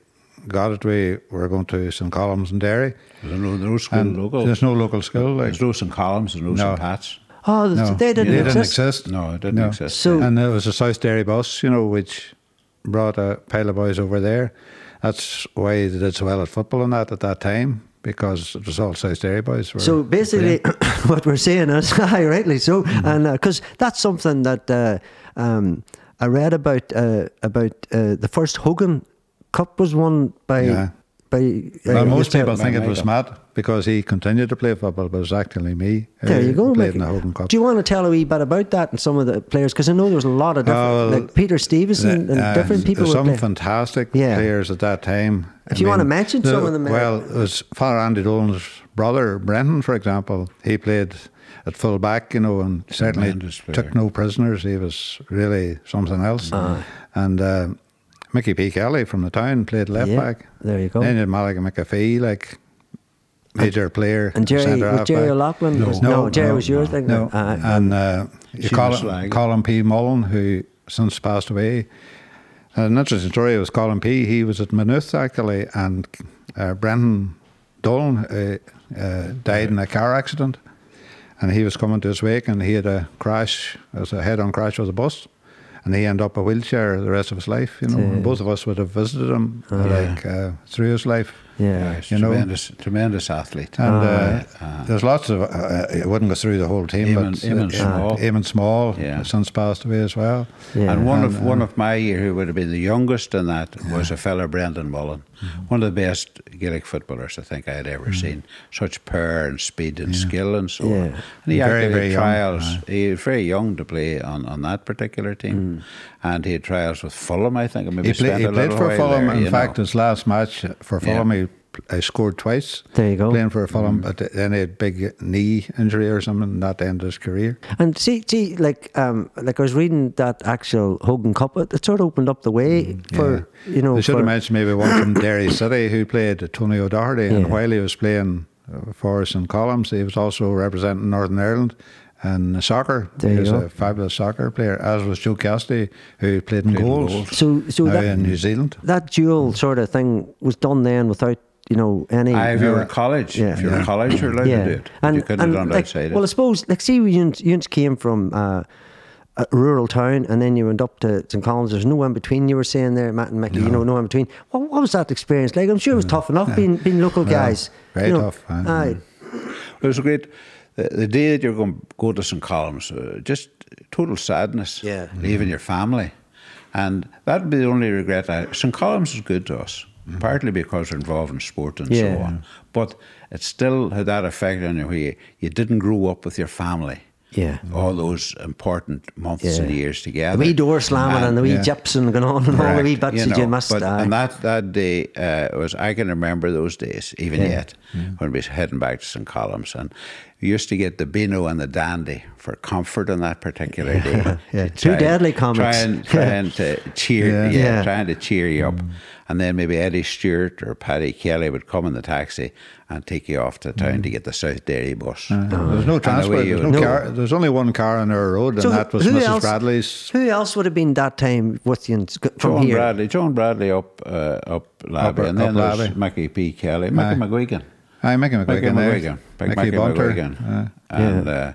got it, we were going to St. Columb's and Derry. There's no, no school And logo. there's no local school. Like, There's no St. Columb's, there's no, No. St. Pat's. Oh, no, they didn't, they exist. didn't exist. No, it didn't exist. So- and there was a South Derry bus, you know, which brought a pile of boys over there. That's why they did so well at football and that at that time because it was all South Derry boys. Were So basically, what we're saying is, rightly so, Mm-hmm. and because that's something that uh, um, I read about uh, about uh, the first Hogan Cup was won by Yeah. by. Uh, well, most people think it was. Matt because he continued to play football, but it was actually me. There you go. Played Mickey. in the Hogan Cup. Do you want to tell a wee bit about that and some of the players? Because I know there was a lot of different, Oh, well, like Peter Stevenson and Uh, different people some playing. fantastic Yeah. players at that time. If you wanna mention some of them, uh, Well, it was Father Andy Dolan's brother, Brenton, for example. He played at full back, you know, and certainly took no prisoners. He was really something else. And uh, Mickey P. Kelly from the town played left Yeah, back. there you go. Then you had Malachy McAfee, like major player. And Jerry was Jerry half-back. O'Loughlin? Was- no, Jerry was your thing. No, Aye. and uh, you call Slag. Colin P. Mullen, who since passed away. An interesting story was Colin P. He was at Maynooth actually, and uh, Brendan Dolan uh, uh, died in a car accident, and he was coming to his wake, and he had a crash, as a head-on crash with a bus, and he ended up a wheelchair the rest of his life. You know, and both of us would have visited him like uh, through his life. Yeah. He's You know. tremendous, tremendous athlete. And Ah, uh, there's lots of, uh, I wouldn't go through the whole team, Eamon- but Eamon uh, Small. Eamon Small, Yeah. since passed away as well. Yeah. And one And, of one of my year who would have been the youngest in that was a fella Brendan Mullen, Mm-hmm. one of the best Gaelic footballers I think I had ever seen. Such power and speed and skill and so Yeah. on. And he Very, very had young, trials. He was very young to play on, on that particular Mm. team, and he had trials with Fulham. I think, maybe He, play, he played for Fulham. there, In fact, know. his last match for Yeah. Fulham, he, he scored twice. There you go. Playing for Mm. Fulham, but then he had big knee injury or something, and that ended his career. And see, see, like, um, like I was reading that actual Hogan Cup. It, it sort of opened up the way for you know. They should have mentioned maybe one from Derry City who played Tony O'Doherty, Yeah. and while he was playing uh, for us in Columb's, he was also representing Northern Ireland and soccer. There he was go. a fabulous soccer player, as was Joe Cassidy, who played in goals. goals. So, so that in New Zealand. that dual sort of thing was done then without you know any. Aye, if you were in uh, college, Yeah. if you were in college, you're allowed yeah, to do it. you couldn't have done like, outside Well, I suppose like see, you you came from. Uh, a rural town, and then you went up to St. Columb's. There's no one between. You were saying there, Matt and Mickey. You know, no one between. What, what was that experience like? I'm sure it was mm. tough enough being being local Yeah, guys. very you know. tough, aye. Mm. Aye. It was a great. The, the day that you're going to go to St. Columb's, uh, just total sadness. Yeah. Leaving mm. your family. And that would be the only regret. I, St. Columb's is good to us, partly because we're involved in sport and Yeah. so on. But it still had that effect on you where you, you didn't grow up with your family. Yeah. All those important months Yeah. and years together. The wee door slamming and, the wee yeah. gypsum going on and all the wee Correct, bits that you missed. But, and that, that day uh, was, I can remember those days, even Yeah. yet, when we was heading back to St. Columb's. And we used to get the Beano and the Dandy for comfort on that particular day. yeah. To Two try- deadly comics. Trying, trying to cheer, Yeah. yeah. Yeah. trying to cheer you up. And then maybe Eddie Stewart or Paddy Kelly would come in the taxi and take you off to town to get the South Derry bus. Uh, there was no away transport. you There was, would no car, there was only one car on our road, So and that was Mrs. else- Bradley's. Who else would have been that time with you in- from John here? Bradley, John Bradley up uh, up And then there's Mickey P. Kelly, Mickey Aye. McGuigan. Aye, Mickey Mickey McGuigan. there. McGuigan, Mickey Mickey. McGuigan. Uh, and uh,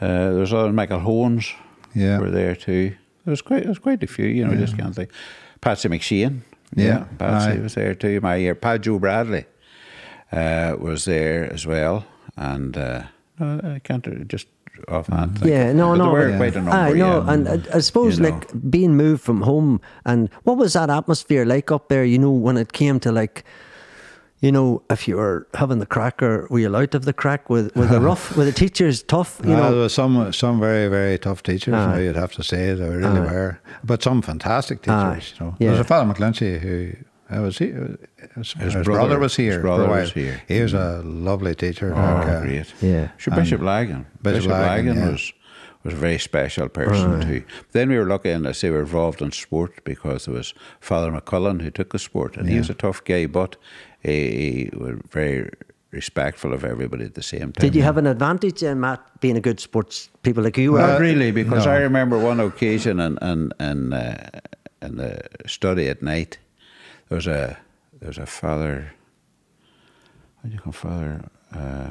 uh, there's other Michael Hones Yeah. were there too. There was quite, there was quite a few, you know, just can't think. Patsy McShane, Yeah, Patsy aye. was there too. My year, Pat Joe Bradley uh, was there as well, and uh, no, I can't uh, just offhand. think Yeah, of- no, but no. Were Yeah. quite a number. I know, yeah. and I, I suppose You know. like being moved from home, and what was that atmosphere like up there? You know, when it came to like, you know, if you were having the crack or were you allowed to have the crack with with the rough, with the teachers tough, you Uh, know. there was some some very very tough teachers. Now you'd have to say they really Aye. were, but some fantastic teachers. Aye. You know, Yeah. there was a fellow McClinchy who uh, was he. His, his brother- brother, was here. his brother was here. He was a lovely teacher. Oh, like, uh, great. Yeah. Sure, Bishop Lagan. Bishop Bishop, Lagan, Lagan, yeah. was was a very special person too. Then we were lucky and I say we were involved in sport because there was Father McCullen who took the sport and he was a tough guy, but he, he was very respectful of everybody at the same time. Did you have an advantage in Matt being a good sports people like you were? Not really, because no. I remember one occasion in in in, uh, in the study at night. There was a there was a father. What do you call father? Uh,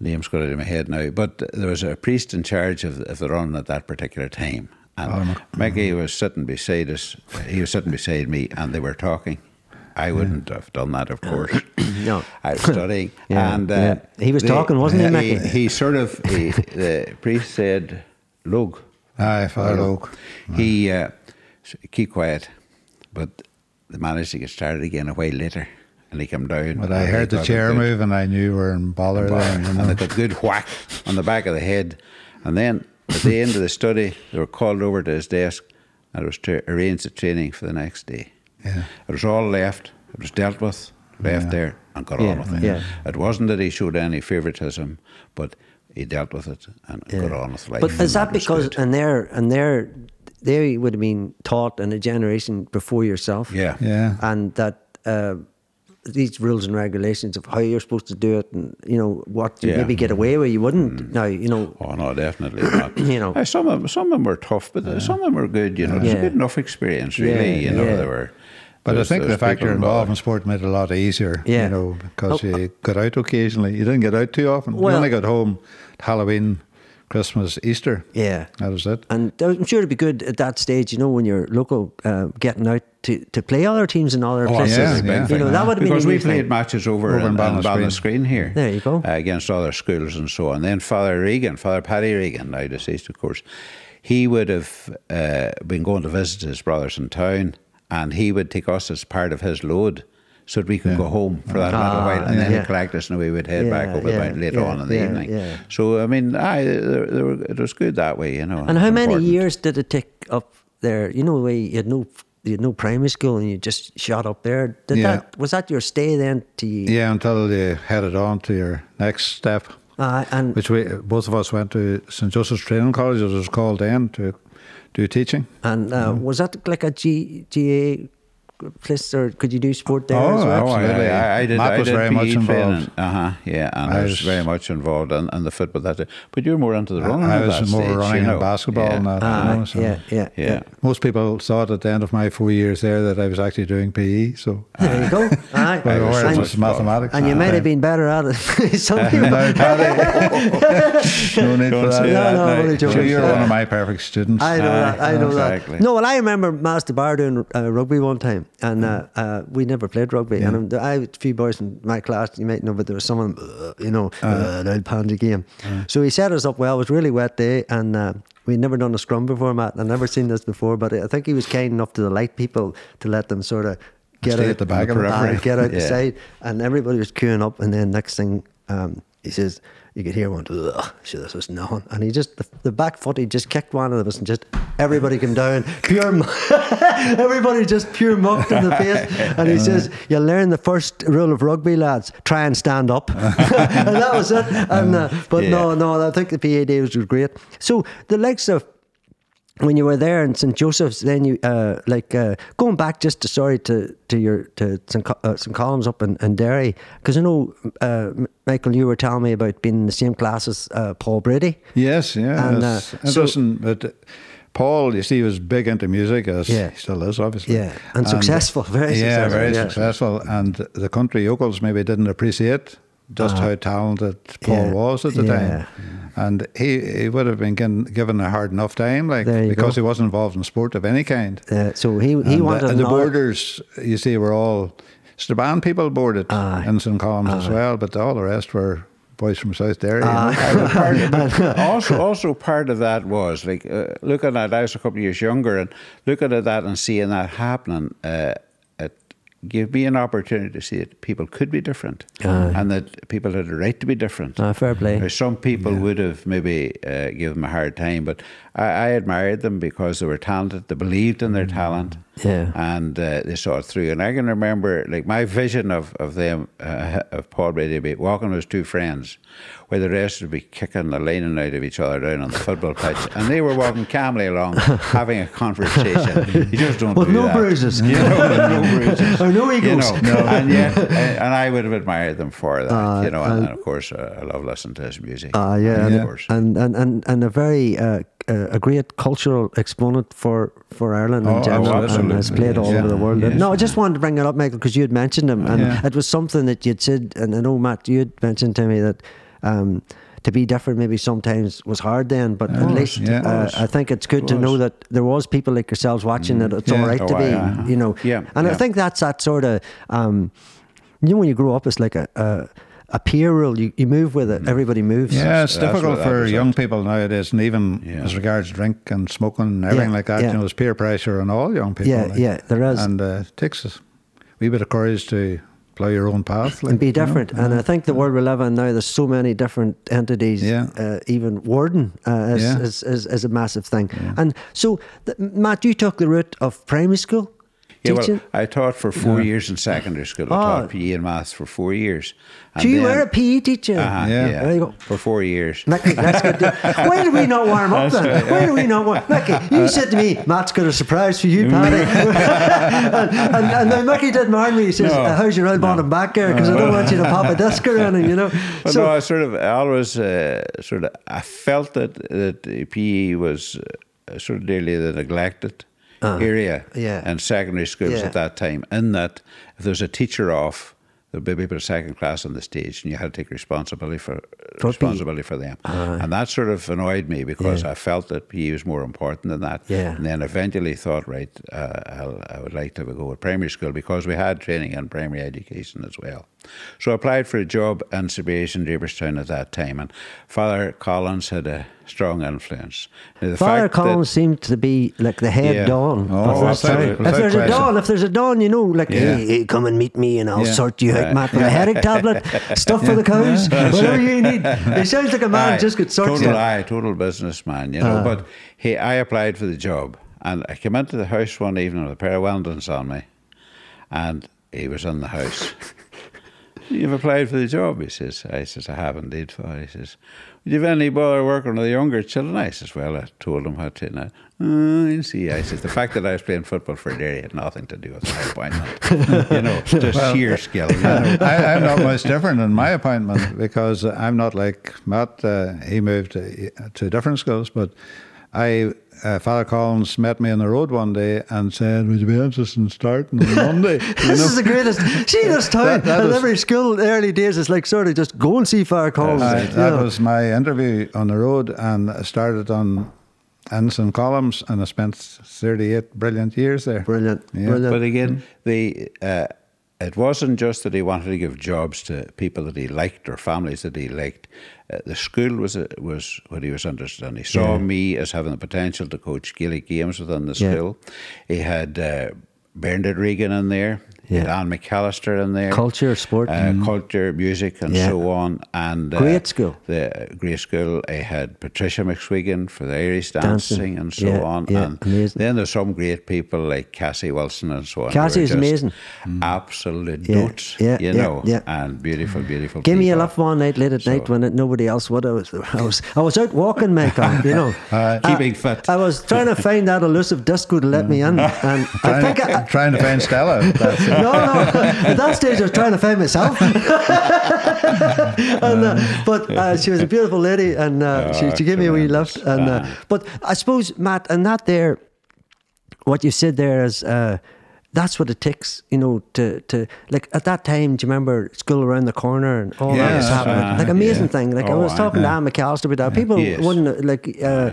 name's got it in my head now, but there was a priest in charge of, of the run at that particular time, and Mickey was sitting beside us. He was sitting beside me, and they were talking. I wouldn't have done that, of course. No. I was studying, Yeah, and uh, yeah. He was talking, wasn't he, He, Mickey? he sort of he, the priest said, "Lug." Aye, Father Loke. He uh, s- keep quiet, but they managed to get started again a while later, and he came down. But I heard the chair good- move, and I knew we were in bother then. You and they got a good whack on the back of the head. And then at the end of the study, they were called over to his desk and it was to arrange the training for the next day. Yeah. It was all left, it was dealt with, left there, and got Yeah, on with it. yeah. It wasn't that he showed any favouritism, but he dealt with it and got on with life. But is that was because good. and they're and they're they would have been taught in a generation before yourself? Yeah. Yeah. And that uh, these rules and regulations of how you're supposed to do it, and you know what you Yeah. Mm. maybe get away with, you wouldn't. Now you know. Oh no, definitely not. You know. Some of them, some of them were tough, but uh, some of them were good. You know, it's Yeah. a good enough experience, really. Yeah, you know, yeah. they were. But I think the there's fact you're involved in sport made it a lot easier. Yeah. You know, because Oh, you got out occasionally. You didn't get out too often. Well- you only got home Halloween, Christmas, Easter. Yeah. That was it. And I'm sure it'd be good at that stage, you know, when you're local, uh, getting out to, to play other teams in other Oh, places. yeah, yeah. You know, that would have because we played thing. matches over, Over in Ballinascreen. Ballinascreen here. There you go. uh, against other schools and so on. Then Father Regan, Father Paddy Regan, now deceased, of course, he would have uh, been going to visit his brothers in town, and he would take us as part of his load. So that we could go home for that little Ah, while, and then yeah. collect us, and we would head back over the yeah, later yeah, on in the yeah, evening. yeah. So I mean, aye, there, there were, it was good that way, you know. And how many important. years did it take up there? You know, way you had no you had no primary school and you just shot up there. Did Yeah. that was that your stay then? To Yeah, until you headed on to your next step, uh, and which we both of us went to St Joseph's Training College, as it was called then, to do teaching. and uh, was that like a G, GA place or could you do sport there Oh, as well? Oh, I, Absolutely. I, I did. Matt I was did very PE much involved. Uh huh. Yeah, and I, I was, was- very much involved in, in the football that day. But you were more into the running. I at was more stage, running you know. and basketball yeah. and that. you Ah, know, so. yeah, yeah, yeah, Yeah. Most people thought at the end of my four years there that I was actually doing PE. So, There you go. Aye. but was so it and, mathematics. and you might have been better at it. Some people. No, no need for Don't that. say No, that no, now. I'm only So you're one of my perfect students. I know that. I know that. No, well, I remember Master Bar doing uh, rugby one time, and uh, uh, we never played rugby. And um, I had a few boys in my class, you might know, but there was someone, uh, you know, uh, an old pansy game. So he set us up well. It was a really wet day, and uh, we'd never done a scrum before, Matt. I'd never seen this before, but I think he was kind enough to the light people to let them sort of get Stay out at the back of uh, get out the Yeah. side, and everybody was queuing up. And then next thing, um, he says, you could hear one, Ugh, sure, this was nothing. And he just, the, the back foot, he just kicked one of us and just, everybody came down, pure, everybody just pure mucked in the face. And he says, you learn the first rule of rugby, lads, try and stand up. and that was it. And, uh, but no, no, I think the PA days was great. So the likes of, when you were there in St Joseph's, then you uh, like uh, going back just to sorry to to your to St, Co- uh, Columns up in, in Derry because I know uh, Michael, you were telling me about being in the same class as uh, Paul Brady. Yes, yeah. And, uh, so- interesting. but Paul, you see, was big into music, as Yeah. he still is, obviously. Yeah, and successful, very yeah, successful, very yeah. successful. And the country yokels maybe didn't appreciate just how talented Paul. Yeah. was at the Yeah. time. And he, he would have been given, given a hard enough time, like because go. he wasn't involved in sport of any kind. Uh, so he he and wanted the, and the borders, you see, were all Strabane people boarded Aye. in St Columb's as well, but all the rest were boys from South Derry. you know. I was part also, also part of that was like uh, looking at. I was a couple of years younger, and looking at that and seeing that happening uh, at gave me an opportunity to see that people could be different Aye. and that people had a right to be different. Ah, fair play. Now, some people would have maybe uh, given them a hard time, but I, I admired them because they were talented, they believed in their talent, Yeah. and uh, they saw it through. And I can remember, like, my vision of, of them, uh, of Paul Brady, be walking with his two friends, where the rest would be kicking the lining out of each other down on the football pitch, and they were walking calmly along, having a conversation. You just don't With do no that. bruises. You know, with no bruises. Or no You egos. know, and yet, uh, and I would have admired them for that. Uh, you know, and, and- and of course, uh, I love listening to his music. Ah, yeah, of and, course. and, and, and, and a very uh, a great cultural exponent for, for Ireland Oh, in general, and has played all Yeah. over the world. No, I just wanted to bring it up, Michael, because you had mentioned him, and Yeah. it was something that you'd said, and I know Matt, you had mentioned to me that. Um, to be different maybe sometimes was hard then, but at least yeah. uh, I think it's good to know that there was people like yourselves watching that it's yeah. all right Oh, to be, you know. Yeah, And I think that's that sort of, um, you know, when you grow up, it's like a, a, a peer rule. You, you move with it. Everybody moves. Yeah, it's That's difficult for young people nowadays, and even Yeah. as regards drink and smoking and everything Yeah, like that. yeah. You know, there's peer pressure on all young people. Yeah, like. yeah, there is. and uh, it takes a wee bit of courage to plough your own path like, and be you know. different. And I think the world we live in now, there's so many different entities. Yeah. Uh, even warden uh, is, Yeah. is, is, is a massive thing. And so, th- Matt, you took the route of primary school Yeah, teaching. well, I taught for four years in secondary school. I Oh. taught PE and maths for four years. And so you then- were a PE teacher. Uh-huh, Yeah. yeah. There you go. For four years. Mickey, that's good. Why did we not warm up then? Why did we not warm Mickey, you said to me, Matt's got a surprise for you, Paddy. and, and, and then Mickey didn't mind me. He says, No. uh, How's your old bottom back there? Because I don't want you to pop a disc or anything, you know. But so, no, I sort of I always uh, sort of I felt that that the PE was uh, sort of nearly the neglected area Uh, yeah. in secondary schools Yeah. at that time. In that, if there was a teacher off, there'd be people second class on the stage, and you had to take responsibility for, For responsibility for them. and that sort of annoyed me because I felt that PE was more important than that. Yeah. And then eventually thought, right, uh, I'll, I would like to go with primary school because we had training in primary education as well. So I applied for a job in Sabres and Draperstown at that time, and Father Collins had a strong influence. Now, the Father Collins seemed to be like the head Yeah. don. Oh, of that if there's a don, if there's a don, you know, like, Yeah. hey, hey, come and meet me and I'll Yeah. sort you out. Matt, with a headache tablet, stuff for the cows, whatever you need. He sounds like a man Aye, just got sorted. Total eye, total businessman, you Uh. know. but he, I applied for the job, and I came into the house one evening with a pair of Wellingtons on me, and he was in the house. You've applied for the job, he says. I says, I have indeed. Father. He says, Would you have any bother working with the younger children? I says, Well, I told him how to. And I, oh, you see, I says, The fact that I was playing football for Derry had nothing to do with my appointment. you know, just sheer skill. You know. I, I'm not much different in my appointment because I'm not like Matt. Uh, he moved to, to different schools, but I, uh, Father Collins met me on the road one day and said, "Would you be interested in starting on Monday?" This know? is the greatest. See this town. That- that and was- every school early days is like sort of just go and see Father Collins. I- that know. was my interview on the road, and I started on Ensign Columns, and I spent 38 brilliant years there. brilliant. Yeah. Brilliant. But again, the uh, it wasn't just that he wanted to give jobs to people that he liked or families that he liked. Uh, the school was a, was what he was interested in. He saw Yeah. me as having the potential to coach Gaelic games within the Yeah. school. He had uh, Bernard Regan in there. Yeah. Anne McAllister in there. Culture, sport. uh, culture, music, and Yeah. so on. And uh, Great school. The great school. I had Patricia McSwigan for the Irish Dancing. dancing, and so Yeah, on. yeah, and amazing. then there's some great people like Cassie Wilson and so on. who Cassie is amazing. Absolute Yeah, notes, yeah, you yeah, know, yeah. and beautiful, beautiful. Give me a people. laugh one night late at night when it, nobody else would. I was, I was, I was out walking, Michael. You know, Uh, Keeping fit. I was trying to find that elusive disco to let me in, and I Trying, think I, trying to find Stella. That's it. No, no. At that stage, I was trying to find myself. and, uh, but uh, she was a beautiful lady, and uh, she, she gave me a wee lift. And uh, but I suppose Matt, and that there, what you said there is. Uh, that's what it takes, you know, to, to like at that time. Do you remember school around the corner and all that was happening? uh, like amazing yeah. thing. Like I Oh, was I talking to. Anne McAllister about that. People Yes. wouldn't like uh,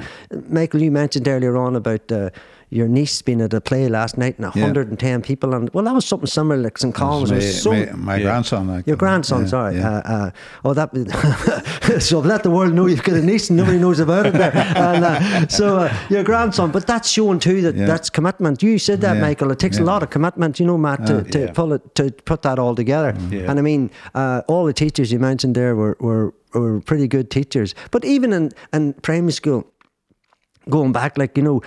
Michael. You mentioned earlier on about uh, your niece been at a play last night and 110 people, and well, that was something similar like St. Collins. my, was so, my, my Yeah. grandson. Like, Your grandson, yeah, sorry. yeah. Uh, uh, oh, that. so let the world know you've got a niece and nobody knows about it there. And, uh, so uh, your grandson, but that's showing too that Yeah. that's commitment. You said that, Yeah. Michael. It takes a lot of commitment, you know, Matt, to, to yeah. pull it to put that all together. Yeah. And I mean, uh, all the teachers you mentioned there were were, were pretty good teachers. But even in, in primary school, going back, like you know,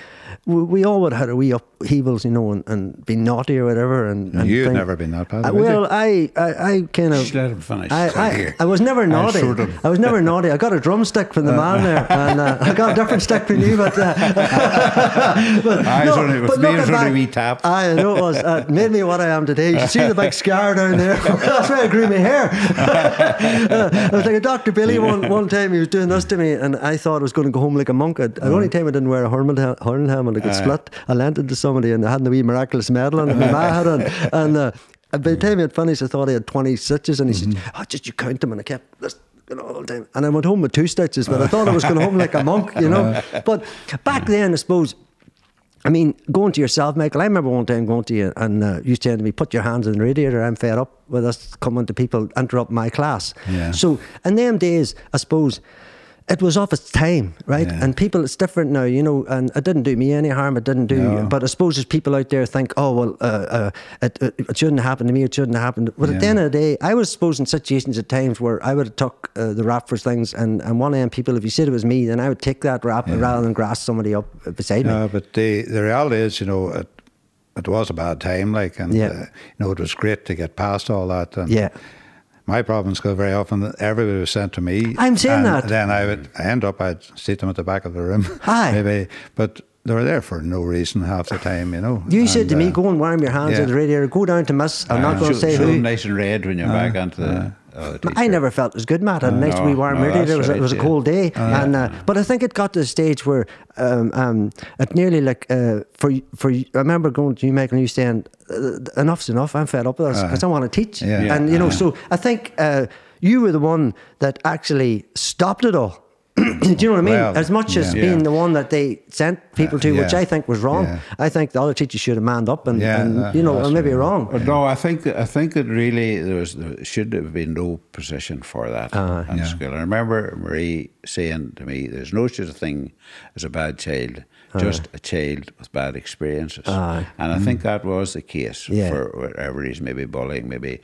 we, we all would have had a wee upheavals, you know, and, and been naughty or whatever. And, and You'd think- never been that bad, Uh, well, I, I, I kind of. Just let him finish. I, I. I was never naughty. shoot him. I was never naughty. I got a drumstick from the man there, and uh, I got a different stick from you, but. Uh, but I was only- but me looking was only back, a wee tap. I know it was. Uh, made me what I am today. You see the big scar down there. That's why I grew my hair. Uh, I was like a Dr. Billy one, one time. He was doing this to me, and I thought I was going to go home like a monk. The only time I didn't wear a Hornell hel- Hornell helmet, I could split. I lent it to somebody, and I had the wee miraculous medal it. My ma had and uh, by the time he had finished, I thought he had twenty stitches, and he said, "Oh, just you count them," and I kept this. You know, all the time. And I went home with two stitches, but I thought I was going home like a monk, you know. But back then, I suppose, I mean, going to yourself, Michael. I remember one time going to you and uh, you saying to me, "Put your hands in the radiator." I'm fed up with us coming to people interrupt my class. Yeah. So in them days, I suppose it was of its time, right? Yeah. And people, it's different now, you know. And it didn't do me any harm. It didn't do. No. But I suppose there's people out there think, "Oh well, uh, uh, it, it, it shouldn't happen to me. It shouldn't happen." But at the end of the day, I was supposed in situations at times where I would have took uh, the rap for things, and and one of them people, if you said it was me, then I would take that rap rather than grass somebody up beside me. No, but the the reality is, you know, it, it was a bad time, like, and Yeah. uh, you know, it was great to get past all that. And Yeah. My problem is because very often everybody was sent to me. I'm saying and that. Then I would end up, I'd seat them at the back of the room. Aye. Maybe, but they were there for no reason half the time, you know. You said And, to me, uh, go and warm your hands yeah. at the radiator. Go down to Miss. I'm not Uh, going to say show who. them nice and red when you're back onto the. Oh, I never felt it was good, Matt. I had a nice no, wee warm no, radiator. It was, that's it was a cold day, and uh, but I think it got to the stage where um, um, it nearly like uh, for for. I remember going to you, Michael, and you saying, uh, "Enough's enough. I'm fed up with this because I want to teach." Yeah. Yeah. And you know, so I think uh, you were the one that actually stopped it all. Do you know what I mean? Well, as much as yeah. being the one that they sent people to, which yeah. I think was wrong. Yeah. I think the other teachers should have manned up and, Yeah, and that- you know, or maybe right. wrong. But no, I think that, I think that really there was there should have been no position for that ah, in Yeah. school. I remember Marie saying to me, "There's no such a thing as a bad child, ah. just a child with bad experiences." Aye. And I think that was the case Yeah. for whatever reason, maybe bullying, maybe.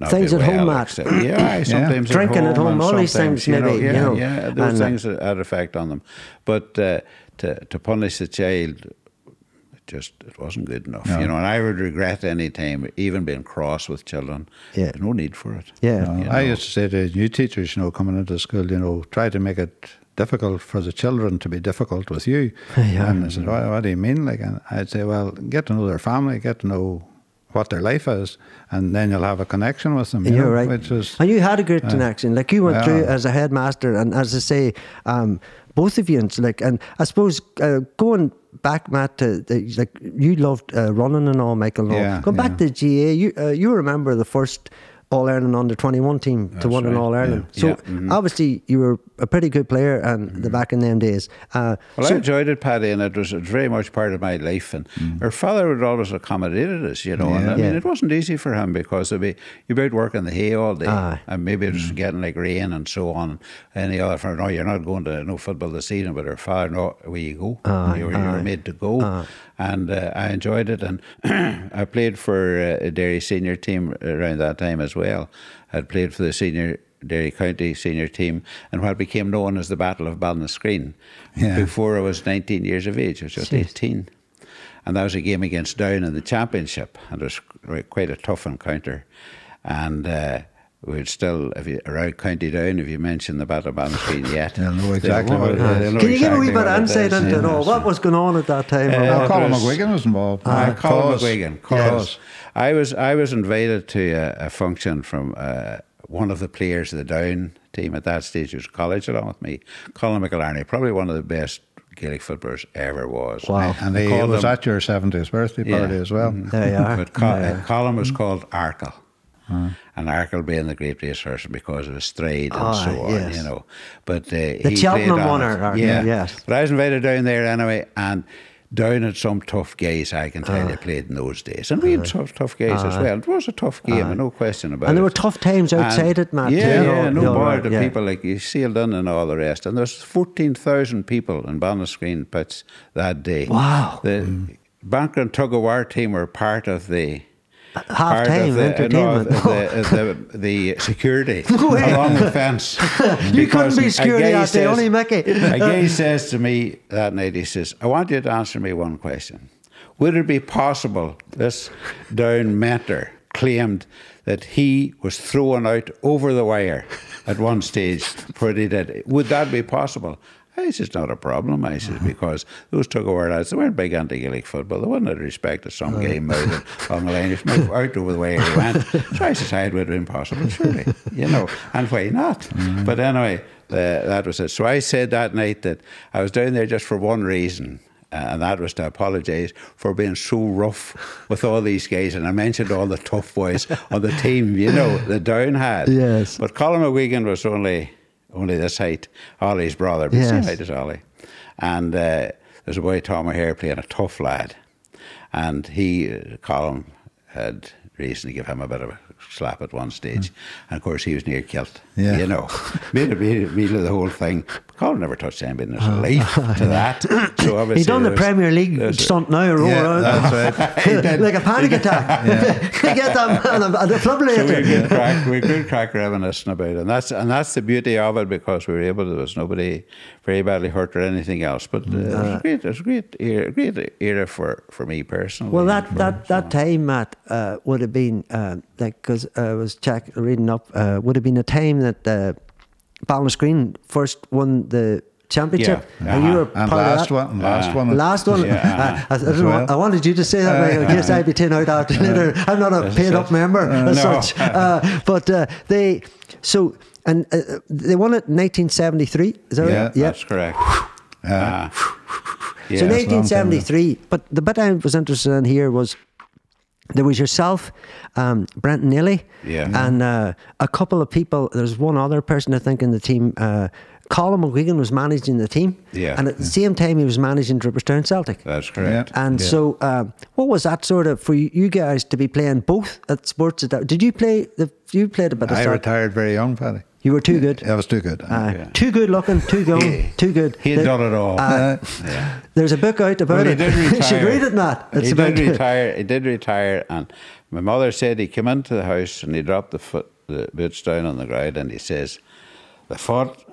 Not Things at home, well Matt. accepted. Yeah, aye, sometimes Drinking at home, and all these things maybe, yeah, you know, yeah, those and, uh, things that had effect on them. But uh, to to punish the child it just it wasn't good enough. No. You know, and I would regret any time even being cross with children. Yeah. There's no need for it. Yeah. No, You I used to say to new teachers, you know, coming into school, you know, try to make it difficult for the children to be difficult with you. Yeah. And I said, what, what do you mean? Like, and I'd say, well, get to know their family, get to know what their life is, and then you'll have a connection with them. You You're know, right. Which was, and you had a great connection. Like you went yeah. through as a headmaster, and as I say, um, both of you, and like, and I suppose uh, going back, Matt, to the, like you loved uh, running and all, Michael. And all. Yeah, Going back to GA, you uh, you remember the first. All Ireland under twenty one team to That's win an All Ireland. yeah. So Yeah, mhm. obviously you were a pretty good player, and the back in them days. Uh, Well, so- I enjoyed it, Paddy, and it was, it was very much part of my life. And our father would always accommodated us, you know. And I Yeah. mean, it wasn't easy for him because it'd be, you'd be out working the hay all day, Aye. and maybe it was getting like rain and so on. Any other friend, no, you're not going to no football this evening, but our father, no, where you go, Aye, you, were, you were made to go. And uh, I enjoyed it, and I played for uh, a Derry senior team around that time as well. I'd played for the senior Derry County senior team, and what became known as the Battle of Ballinascreen. Yeah. Before I was 19 years of age, I was just Jeez. 18. And that was a game against Down in the championship, and it was quite a tough encounter. And uh, we'd still, if you around County Down, if you mention the Battle of Ballinascreen yet, They'll know exactly what it is. they'll know Can you give a wee bit of insight is, into it all? What was going on at that time? or Uh. Colin there's- McGuigan was involved. I Uh, Colin Cause. McGuigan. Cause. Cause. I was I was invited to a, a function from uh, one of the players of the Down team at that stage, who was college along with me, Colm McAlarney, probably one of the best Gaelic footballers ever was. Wow. And They he was him- at your 70th birthday Yeah. party as well. There you are. But Co- Yeah. uh, Colin was called Arkle. Uh-huh. And Arkle being the great racehorse because of his stride and Ah, so on, yes. you know. But uh, The he Cheltenham winner, it. Arkle, yeah. yes. But I was invited down there anyway, and down at some tough guys, I can tell you, ah. played in those days. And we had uh-huh. tough, tough guys as ah. well. It was a tough game, ah. no question about it. And there were tough times outside And- it, Matt, Yeah, too. yeah, no more right, the yeah. people like you sealed in and all the rest. And there's 14,000 people in Ballinascreen pits that day. Wow. The mm. Banker and Tug of War team were part of the of the, entertainment. No, the, the, the security along the fence. You couldn't be security out there, only Mickey. A guy says to me that night, he says, I want you to answer me one question. Would it be possible this down mentor claimed that he was thrown out over the wire at one stage for what he did? Would that be possible? I says, not a problem. I says, because those took over lads, they weren't big anti Gaelic football. They wouldn't have respected some game out of- on the line. It's moved out over the way he went. So I says, it would have been possible, surely. You know, and why not? But anyway, uh, that was it. So I said that night that I was down there just for one reason. uh, And that was to apologise for being so rough with all these guys. And I mentioned all the tough boys on the team, you know, the down had. Yes. But Colin McGuigan was only only this height, Ollie's brother, but Yes. same height as Ollie. And uh, there's a boy, Tom O'Hare, playing a tough lad. And he, uh, Colin, had reason to give him a bit of a slap at one stage. And of course, he was near killed. Yeah. You know, made a made of the whole thing. Colin never touched anybody in his life to that. So obviously, He done the Premier League stunt now, roll Yeah, around. that's right. like a panic attack. Get them and a, a So we defibrillator. good crack, we good crack reminiscing about it, and that's and that's the beauty of it because we were able. There was nobody very badly hurt or anything else, but uh, it was great. It was a great era, great era for, for me personally. Well, that that, that time, Matt, uh, would have been uh, like because I was check reading up. Uh, would have been a time that uh, Ballinascreen first won the championship, Yeah. and you Uh-huh. were And part of last that. one, last one. Last one. Yeah. I, I, didn't want, I wanted you to say that way in case I'd be taken out after later. I'm not a paid up member as No. such. Uh, but uh, they so and uh, they won it in 1973. Is that Yeah, right? Yeah, that's correct. Yeah. Ah. So Yeah. in long time ago. 1873, but the bit I was interested in here was there was yourself, um, Brenton Neely, Yeah. and uh, a couple of people. There's one other person I think in the team. Uh, Colin McGuigan was managing the team, Yeah. and at the same time he was managing Draperstown Celtic. That's correct. And Yeah. so, um, what was that sort of for you guys to be playing both at sports? At that, did you play? The, you played a bit of I soccer. retired very young, Paddy. You were too good. I was too good. Uh, Yeah. Too good looking, too good, He- too good. He had done it all. uh, yeah. There's a book out about Well, he it. you should read it, Matt. It's he about did retire. He did retire, and my mother said he came into the house and he dropped the foot, the boots down on the ground, and he says, "The fought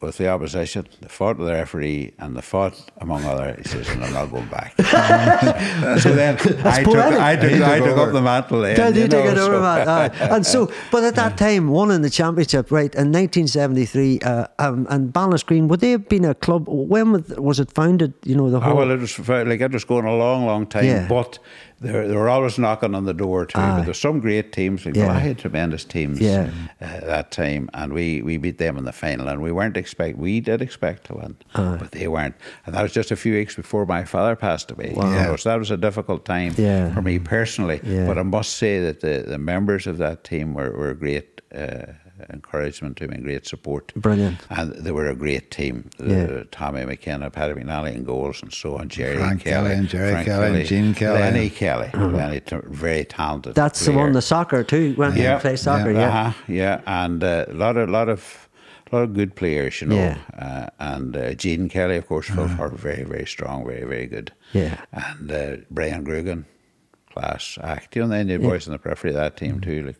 with the opposition, they fought with the referee, and they fought among other." He says, "And I'm not going back." so then I took. I took, He took I took over. up the mantle. Then, Did you you take know, it over, so- Matt? Aye. and so, but at that time, one in the championship, right, in 1973, uh, um, and Ballinascreen, would they have been a club? When was, was it founded? You know, the whole. Oh, well, it was like it was going a long, long time, Yeah. but they they were always knocking on the door too. Aye. But there's some great teams. Like, Yeah. I had tremendous teams Yeah. uh, that time, and we, we beat them in the final. And we weren't expect we did expect to win, but they weren't. And that was just a few weeks before my father passed away. you Wow. know, so that was a difficult time Yeah. for me personally. But I must say that the, the members of that team were were great. Uh, encouragement to me and great support Brilliant. and they were a great team Yeah. Uh, Tommy McKenna, Paddy McNally in goals and so on, Jerry Frank Kelly, Kelly and Jerry Frank Kelly and Gene Kelly. Lenny Kelly, Lenny, t- very talented. that's the one, the soccer too. Went yeah, to play soccer, yeah. uh-huh, yeah, and uh, a lot of lot of lot of good players, you know, Yeah. uh, and uh, Gene Kelly, of course, for, for very very strong, very very good, Yeah. and uh, Brian Grugan, class act, you know, then the boys in the periphery of that team too, like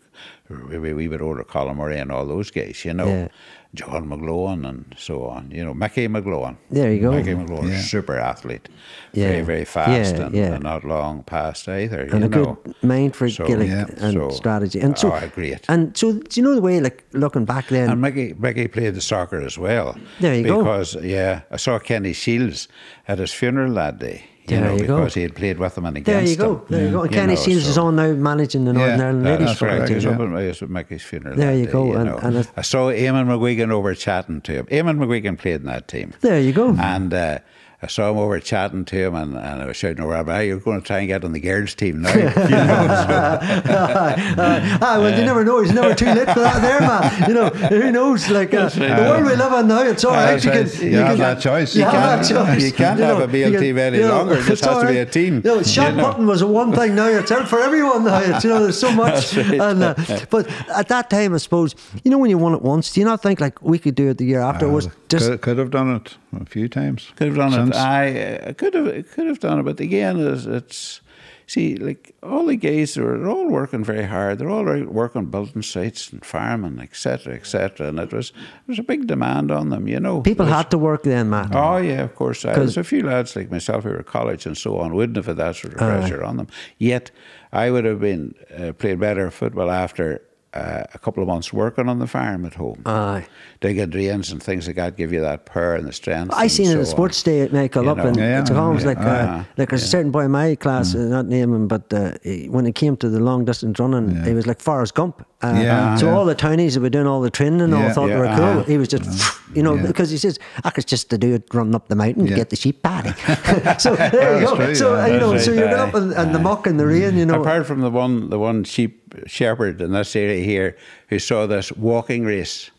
we we bit older Colin Murray and all those guys, you know. Yeah. John McGlowan and so on, you know, Mickey McGlowan. There you go. Mickey McGlowan, Yeah. super athlete, Yeah. very very fast Yeah, and, yeah. and not long past either. and you a know. good mind for So, Gaelic yeah, and so- strategy. And so, oh, great. And so, do you know the way, like looking back then? And Mickey, Mickey played the soccer as well. There you go. because, yeah, I saw Kenny Shiels at his funeral that day. You There know, you go. because he had played with him and against there you go. him. There you go. And You Kenny know, Shiels is on now managing the Northern Yeah, Ireland That- ladies That's correct. He team. was yeah. up at, he was at Mickey's funeral. There you day, go, and- and I saw Eamon McGuigan over chatting to him. Eamon McGuigan played in that team. There you go. And uh, I saw him over chatting to him, and, and I was shouting over, "Hey, you're going to try and get on the girls' team now." you know, so- ah, well, you never know. It's never too late for that, there, man. You know, who knows? Like uh, the world we live in now, it's all right. That's right. You have that choice. You, You have can't- that choice. you can't have a BLT you can- any you know, longer. It just has all to be a team, You know, shot you know. putting was one thing. Now it's out for everyone. Now it's you know, there's so much. Right. And uh, but at that time, I suppose you know when you won it once, do you not think like we could do it the year after? it was just could, could have done it a few times. Could have done Since- it. I uh, could have could have done it, but again, it's, it's see like all the guys are they're all working very hard. They're all working building sites and farming, etc., etc. And it was there was a big demand on them. You know, people was- had to work then, Matt. Oh yeah, of course. Uh, 'Cause- There's a few lads like myself who were at college and so on wouldn't have had that sort of Aye. pressure on them. Yet I would have been uh, played better football after uh, a couple of months working on the farm at home. Aye. Digging drains and things like that give you that power and the strength. I seen it so at Sports Day at Michael You up know. in Yeah, it's almost yeah, like uh, yeah. like there's a certain boy in my class, uh, not name him, but uh, he- when it came to the long distance running, he was like Forrest Gump. Uh, Yeah, so yeah. all the townies that were doing all the training and all Yeah, thought they yeah, were cool. uh-huh. He was just, you know, Yeah. because he says, I could just to do it running up the mountain to get the sheep paddy. so there you go. true, so yeah. you know, so you're up in the muck and the rain, you know. Apart from the one, the one sheep shepherd in this area here who saw this walking race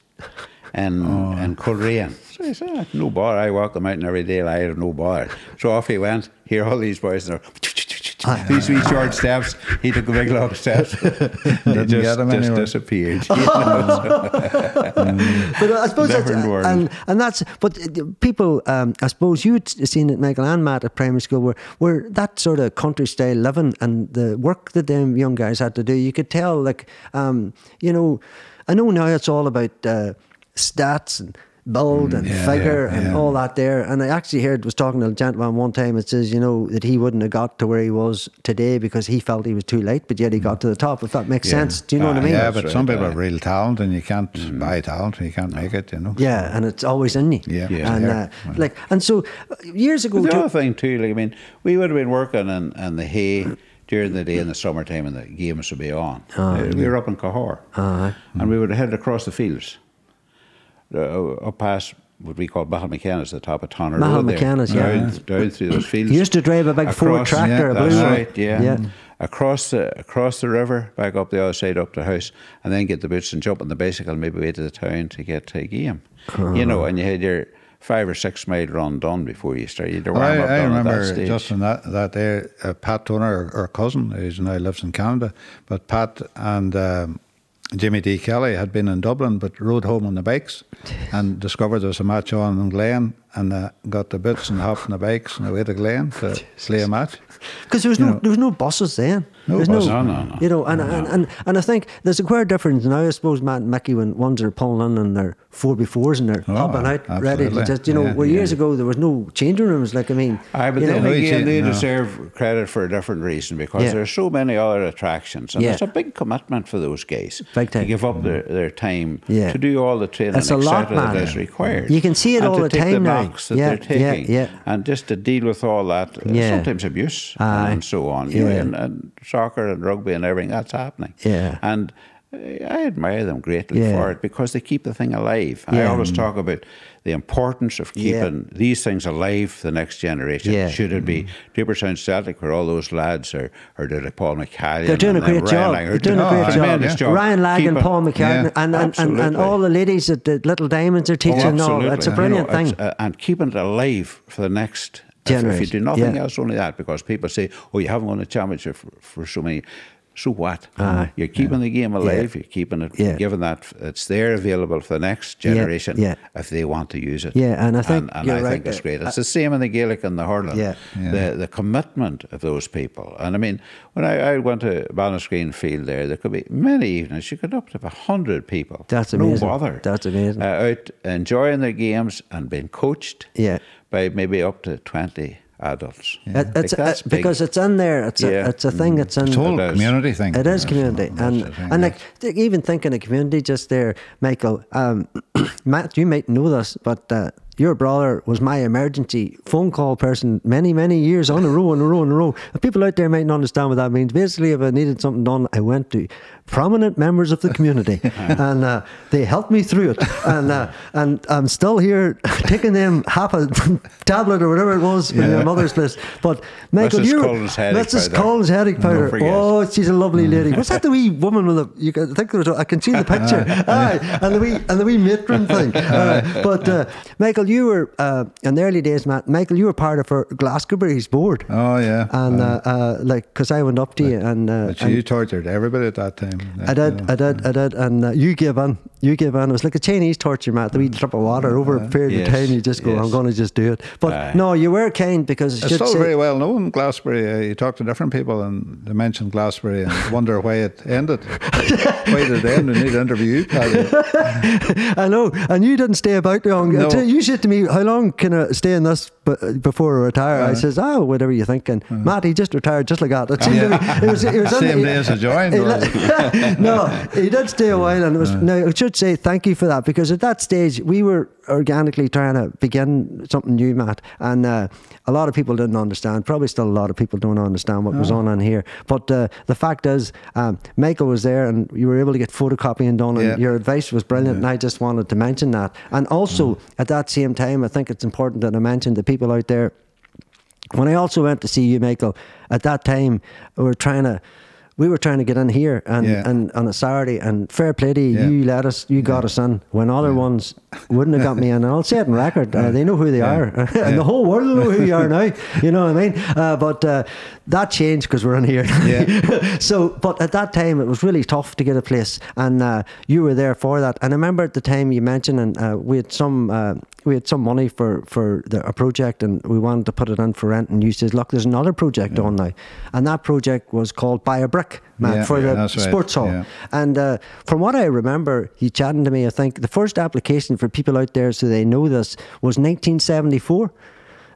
in Oh. in Coleraine. So he said, "Ah, "No bother. I walk the mountain every day. I have no bother." So off he went. Here, all these boys are. These wee short steps. He took a big long steps. he just, get him just disappeared. you know, so- but I suppose that's Different world. and and that's but uh, people. Um, I suppose you'd seen it, Michael and Matt at primary school, where where that sort of country style living and the work that them young guys had to do. You could tell, like, um, you know, I know now it's all about uh, stats and build and yeah, figure yeah, and yeah. all that there. And I actually heard was talking to a gentleman one time. It says, you know, that he wouldn't have got to where he was today because he felt he was too late, but yet he got to the top. If that makes Yeah. sense, do you know what I Ah, mean? Yeah, That's but right, some people aye. have real talent, and you can't Mm-hmm. buy talent, and you can't make it. You know. Yeah, and it's always in you. Yeah. Yeah. and Yeah. uh, like, and so uh, years ago, But the other thing too, like I mean, we would have been working in, in the hay during the day in the summertime, and the games would be on. Uh, we were up in Cahor, and we would have headed across the fields, uh, up past what we call Mahal McCannis, the top of Tonner Mahal Road there, McCannis, yeah. down, down through those fields. You used to drive a big Ford tractor, a yeah, blue That's one. right, yeah. Yeah. Across the across the river, back up the other side, up the house, and then get the boots and jump on the bicycle, maybe way to the town to get to a game. You know, and you had your five or six mile run done before you started. You had to warm I, up I done at that remember stage. just in that that there, uh, Pat Toner, our cousin, who's now lives in Canada, but Pat and um, Jimmy D. Kelly had been in Dublin, but rode home on the bikes and discovered there was a match on in Glen, and uh, got the bits and hopped on the bikes and away to Glen to play a match. Because there was no there was no buses then. No buses. No, no, no. You know, and, and, and, and I think there's a quite difference now. I suppose Matt and Mickey when ones are pulling in and they're four before and they're Oh, hopping out ready to absolutely. just you know. Yeah, where years yeah. ago there was no changing rooms. Like I mean, Aye, but then again, they no. deserve credit for a different reason because Yeah. there are so many other attractions, and Yeah. it's a big commitment for those guys Big time. to give up their, their time Yeah. to do all the training, It's a lot, etc., that man. is required. You can see it all the time the now. Yeah, they're yeah, taking, yeah. and just to deal with all that, uh, Yeah. sometimes abuse Aye. and so on. You know, and, and soccer and rugby and everything that's happening. Yeah. and. I admire them greatly Yeah. for it because they keep the thing alive. I always talk about the importance of Yeah. keeping these things alive for the next generation. Yeah. Should it be Draperstown Celtic, where all those lads are, doing like Paul McCallion? They're doing a great job. They're doing a great Oh, job. tremendous job. Ryan Lag and Paul Yeah. and, and, and, and all the ladies at the Little Diamonds are teaching Oh, all. It's a brilliant You know, thing. uh, and keeping it alive for the next. If, if you do nothing yeah. else, only that, because people say, "Oh, you haven't won a championship for, for so many." So what? Aye. You're keeping the game alive. You're keeping it, Yeah. given that it's there available for the next generation yeah. if they want to use it. Yeah, and I think and, and you're I right think it's great. It's the same in the Gaelic and the hurling. Yeah. The the commitment of those people. And I mean, when I, I went to Ballinascreen Field there, there could be many evenings. You could up to a hundred people. That's amazing. No amazing. bother. That's amazing. Uh, out enjoying their games and being coached. Yeah. By maybe up to twenty adults. It- Like, it's that's uh, because it's in there. It's a it's a thing. It's in. It's a whole It is. community thing. It is community, and thing, and like th- even thinking of community, just there, Michael. Um, Matt, you might know this, but uh, your brother was my emergency phone call person many many years on a row, on a row, on a row. And people out there might not understand what that means. Basically, if I needed something done, I went to prominent members of the community, and uh, they helped me through it. And uh, and I'm still here taking them half a tablet or whatever it was from your mother's place. But Michael, Mrs. you Collins headache Mrs. Collins headache powder. Oh, she's a lovely lady. Was that the wee woman with the? You can I think there was. a- I can see the picture. Aye, and the wee and the wee matron thing. Aye. But uh, Michael, you were uh, in the early days, Matt. Michael, you were part of our Glasgowbury's board. Oh yeah. And uh, uh, like, because I went up to you and, uh, and you tortured everybody at that time. I did, I did, I did, and uh, you gave in. You gave in. It was like a Chinese torture, Matt. The wee drip of water mm, over a period Yes, of time. You just go, yes. I'm going to just do it. But Aye. no, you were kind because I It's should still say, very well known, Glasgowbury. Uh, you talk to different people and they mention Glasgowbury and wonder why it ended. why did it end? We need to interview you, I know, and you didn't stay about long. No. You said to me, "How long can I stay in this b- before I retire?" I says, "Oh, whatever you're thinking." Uh-huh. Matt, he just retired just like that. It seemed to me it was, it was Same he- day as I joined, he or- let- no, he did stay a while, and it was. Uh-huh. Now I should say thank you for that because at that stage we were organically trying to begin something new, Matt, and uh, a lot of people didn't understand. Probably still a lot of people don't understand what was on in here. But uh, the fact is, um, Michael was there, and you were able to get photocopying done, and Yeah. your advice was brilliant. And I just wanted to mention that. And also at that same time, I think it's important that I mention the people out there. When I also went to see you, Michael, at that time we were trying to. We were trying to get in here and, Yeah. and on a Saturday and fair play to you, Yeah. you let us, you got us in when other ones wouldn't have got me in. And I'll say it in record, uh, they know who they Yeah. are, and the whole world will know who you are now. You know what I mean? Uh, but uh, that changed because we're in here. Yeah. so, but at that time, it was really tough to get a place, and uh, you were there for that. And I remember at the time you mentioned, and uh, we had some uh, we had some money for for the, a project, and we wanted to put it in for rent. And you said, "Look, there's another project on now," and that project was called Buy a Man, Yeah, for yeah, the that's right, sports hall. yeah. And uh, from what I remember, you chatting to me, I think the first application for people out there, so they know this, was 1974.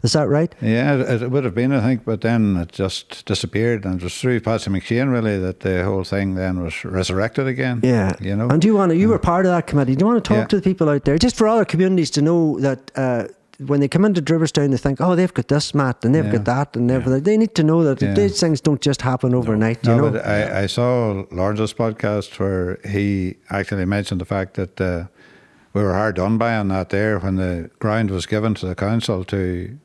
Is that right? Yeah, it, it would have been, I think, but then it just disappeared. And it was through Patsy McShane, really, that the whole thing then was resurrected again. Yeah. You know? And do you want to, you were part of that committee. Do you want to talk to the people out there, just for other communities to know that uh, when they come into Draperstown, they think, oh, they've got this mat and they've Yeah. got that and everything. They need to know that Yeah. these things don't just happen overnight, you No, know? but I, I saw Lawrence's podcast where he actually mentioned the fact that uh, we were hard done by on that there when the ground was given to the council to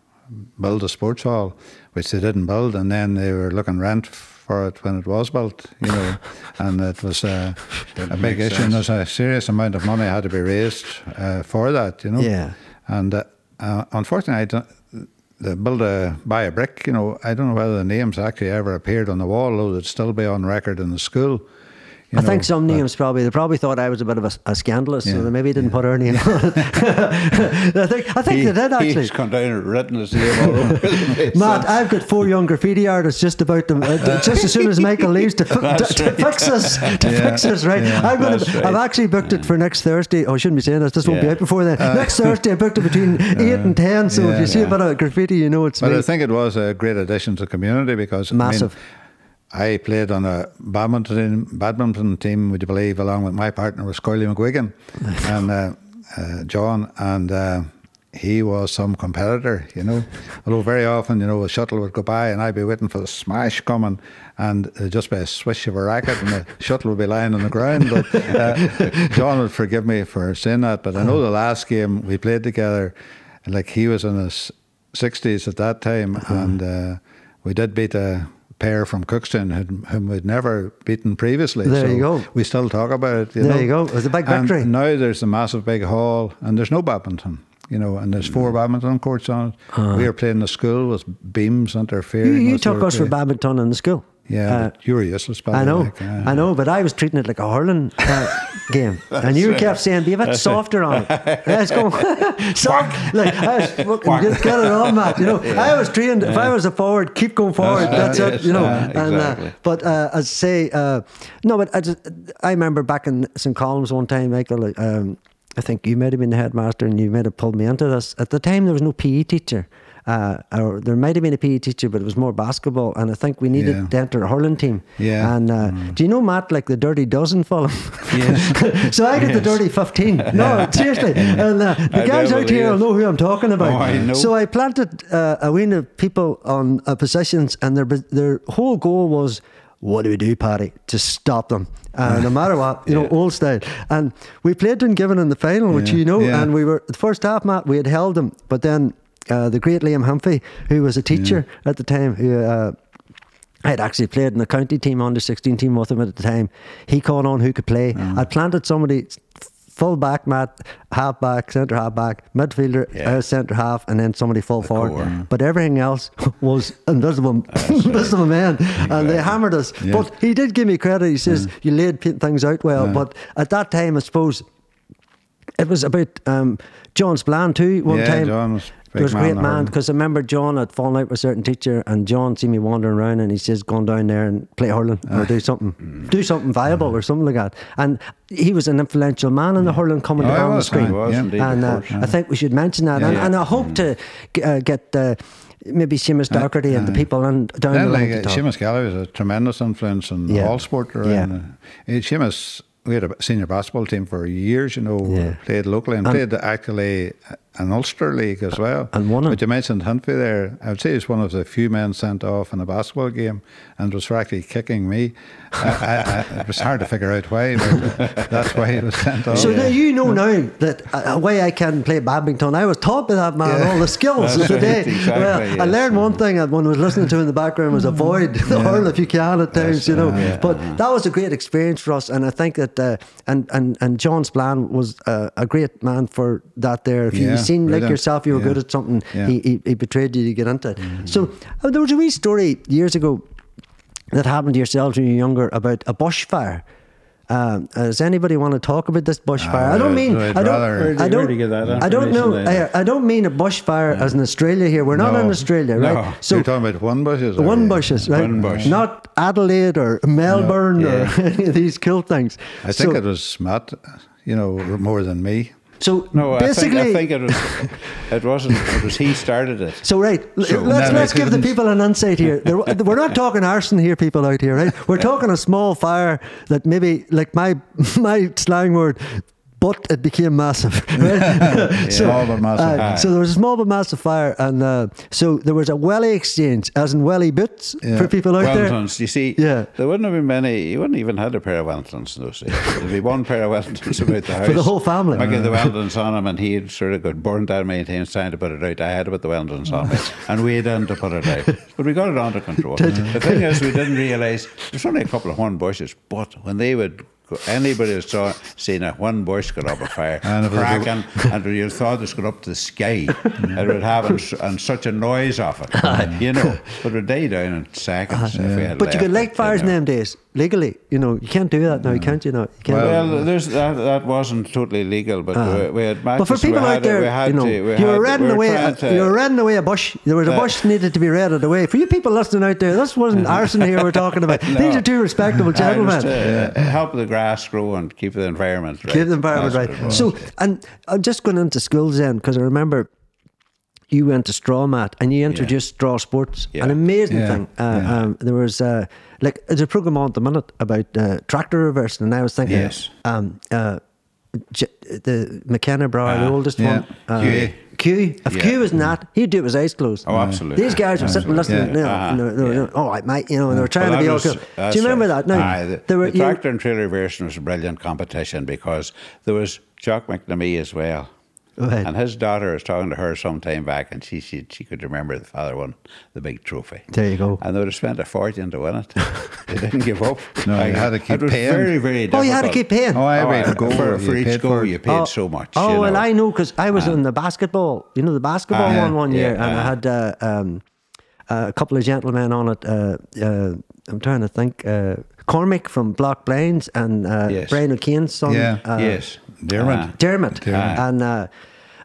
build a sports hall, which they didn't build, and then they were looking rent for it when it was built, you know, and it was uh, a big make issue. And sense. there's a serious amount of money had to be raised uh, for that, you know. Yeah. And uh, unfortunately, I don't, the build a buy a brick. You know, I don't know whether the names actually ever appeared on the wall, though it'd still be on record in the school. I think some names probably they probably thought I was a bit of a, a scandalous, so Yeah, they maybe didn't put our name on it. I think I think He- they did actually. He's come down and written his name all over the place. Matt, I've got four young graffiti artists just about them. Uh, just as soon as Michael leaves to, fi- to, to fix us, to Yeah, fix us, right? yeah, I'm gonna, right. I've actually booked it for next Thursday. Oh, I shouldn't be saying this. This won't be Yeah. out before then. next Thursday, I booked it between eight and ten. So if you see a bit of graffiti, you know it's But me. I think it was a great addition to the community because I mean, Massive. I played on a badminton badminton team, would you believe, along with my partner was Corley McGuigan and uh, uh, John, and uh, he was some competitor, you know. Although very often, you know, a shuttle would go by and I'd be waiting for the smash coming, and just by a swish of a racket, and the shuttle would be lying on the ground. But uh, John would forgive me for saying that. But I know the last game we played together, like he was in his sixties at that time, Uh-huh. and uh, we did beat a pair from Cookstown whom, whom we'd never beaten previously. There so you go. We still talk about it. You There know? you go. It was a big And victory. now there's a massive big hall, and there's no badminton. You know, and there's four mm. badminton courts on it. Ah. We were playing the school with beams interfering. you you took us for badminton in the school. Yeah, Uh, you were useless. By I the know, way, uh, I know, but I was treating it like a hurling uh, game, and you kept saying, "Be a bit softer on it." Let's go, soft. Like I was fucking just get it on, Matt. You know, I was trained. If I was a forward, keep going forward. That's, it. You know, uh, and exactly. uh, but uh, as say, uh, no, but I, just, I remember back in St Columb's one time, Michael. Um, I think you might have been the headmaster, and you might have pulled me into this. At the time, there was no PE teacher. Uh, or there might have been a PE teacher, but it was more basketball, and I think we needed Yeah. to enter a hurling team. Yeah. And uh, do you know Matt, like the Dirty Dozen film? Yes. so I get the Dirty 15. No, seriously. And uh, the I guys out here will know who I'm talking about. Oh, I. So I planted uh, a wee of people on uh, positions, and their their whole goal was what do we do, Paddy, to stop them? Uh, no matter what, you know, old style. And we played Dungiven in the final, which Yeah, you know, yeah. and we were the first half, Matt, we had held them, but then uh, the great Liam Humphrey, who was a teacher at the time, who uh, I had actually played in the county team, under 16 team with him at the time. He caught on who could play. Mm. I planted somebody full back, Matt, half back, centre half back, midfielder, Yeah. uh, centre half, and then somebody full forward. core. But everything else was invisible, invisible men, and they hammered us. Yeah. But he did give me credit. He says you laid things out well. But at that time, I suppose it was about um, John Splan too. One Yeah, time, John was a was a great man because I remember John had fallen out with a certain teacher, and John seen me wandering around, and he says, "Go down there and play hurling or do something, do something viable or something like that." And he was an influential man in the hurling coming Oh, down the screen. was Yeah. indeed, and uh. I think we should mention that, and, Yeah. and I hope to uh, get. Uh, Maybe Seamus Doherty and the people on down the line like to uh. Seamus Galloway was a tremendous influence in Yeah. all sport around. Yeah. Uh, uh, Seamus, we had a senior basketball team for years, you know, Yeah. played locally and, played the actually an Ulster League as well. And it. But you mentioned Huntby there. I would say he's one of the few men sent off in a basketball game and was actually kicking me. I, I, I, it was hard to figure out why, but that's why he was sent off. So now you know now that uh, why I can play badminton. I was taught by that man Yeah. all the skills That's today. right, exactly, well, I learned one thing that when I was listening to in the background was avoid the hurl if you can at times, you know. yeah. But that was a great experience for us, and I think that uh, and and and John Splan was uh, a great man for that. There, if you Yeah, seen like brilliant. yourself, you were Yeah. good at something. Yeah. He, he he betrayed you to get into it. So uh, there was a wee story years ago that happened to yourselves when you were younger about a bushfire. Um, does anybody want to talk about this bushfire? I don't mean I'd I don't I don't where get that I don't know? I, I don't mean a bushfire as in Australia here. We're not No. in Australia, right? No. So You're talking about one bushes? one bushes, right? One bush. Not Adelaide or Melbourne or Yeah. any of these cool things. I think so, it was Matt, you know, more than me. So No, basically. I think, I think it was. It wasn't. It was he started it. So right, So- let's let's it give the people an insight here. There, we're not talking arson here, people out here, right? We're talking a small fire that maybe, like my my slang word, but it became massive. Right? Small but massive. uh, so there was a small but massive fire, and uh, so there was a welly exchange, as in welly boots Yeah. for people out there. Wellingtons. You see, Yeah. there wouldn't have been many. You wouldn't even had a pair of Wellingtons in those days. There'd be one pair of Wellingtons about the house For the whole family. I get the Wellingtons on him, and he'd sort of got burned down many times trying to put it out. I had to put the Wellingtons on me, and we had done to put it out, but we got it under control. the thing is, we didn't realise there's only a couple of horn bushes, but when they would. Anybody that saw seen a one bush got up a fire, And if it was a- cracking, and you thought it got up to the sky, mm-hmm. and it would have and, such a noise off it, you know. But it would die down in seconds if we had But you left could light fires you know. in them days legally. You know, you can't do that now, can't you? know, you can't. Well, there's that. That wasn't totally legal, but we, we had Uh-huh. but for people had out there, we you know, to, you were had- we away. trying to- you were redding away a bush. There was a That- bush needed to be redded away. For you people listening out there, this wasn't arson here we're talking about. These are two respectable gentlemen. to uh, help the grass grow and keep the environment right. Keep the environment That's right. what it was. So, and I'm just going into schools then because I remember you went to straw mat and you introduced straw sports. Yeah. An amazing Yeah, thing. Uh, yeah. um, there was uh, like there's a program on at the minute about uh, tractor reversing, and I was thinking, Yes. um, uh, J- the McKenna Brower, the oldest yeah. one. Uh, Q. Q. If Yeah. Q was not, he'd do it with his eyes closed. Oh, absolutely. These guys were sitting listening. Yeah. You know, Ah, you know, they were, yeah. oh, I might, you know, they were trying Well, to be that all cool. Do you remember right. that? No, Aye, the, there were the you- tractor and trailer version was a brilliant competition because there was Jock McNamee as well. Right. And his daughter was talking to her some time back, and she she, she could remember the father won the big trophy. There you go. And they would have spent a fortune to win it. they didn't give up. No, you had to keep it was paying. Very, very difficult. Oh, you had to keep paying. Oh, I Oh, paid aye, a goal. for, for each goal, for you paid so much. Oh, you well. I know because I was in the basketball, you know, the basketball Ah, one one year, yeah, and I ah. had uh, um, uh, a couple of gentlemen on it. Uh, uh, I'm trying to think. Uh, Cormac from Block Blinds and uh, Yes. Brian O'Kane's son. Yeah. uh, yes. Dermot. Ah. Dermot. Dermot. And uh,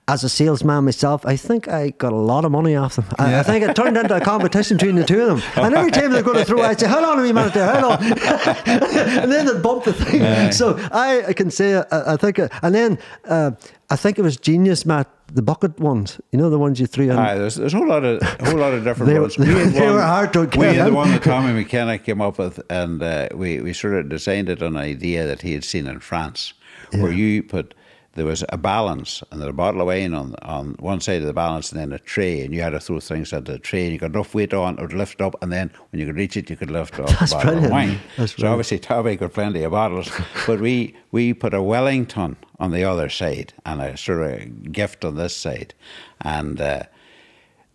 as a salesman myself, I think I got a lot of money off them. I, I think it turned into a competition between the two of them. And every time they're going to throw, I'd say, hold on a minute there, hold on. and then they'd bump the thing. So I, I can say, uh, I think, uh, and then uh, I think it was Genius, Matt, the bucket ones. You know, the ones you threw in. Aye, there's, there's a whole lot of a whole lot of different They ones. We had they were hard to We had the one that Tommy McKenna came up with, and uh, we we sort of designed it on an idea that he had seen in France, where you put there was a balance and there was a bottle of wine on on one side of the balance and then a tray and you had to throw things onto the tray and you got enough weight on it would lift up and then when you could reach it you could lift off That's the bottle brilliant. of wine. That's so brilliant. obviously Tommy got plenty of bottles but we we put a Wellington on the other side and a sort of gift on this side and uh,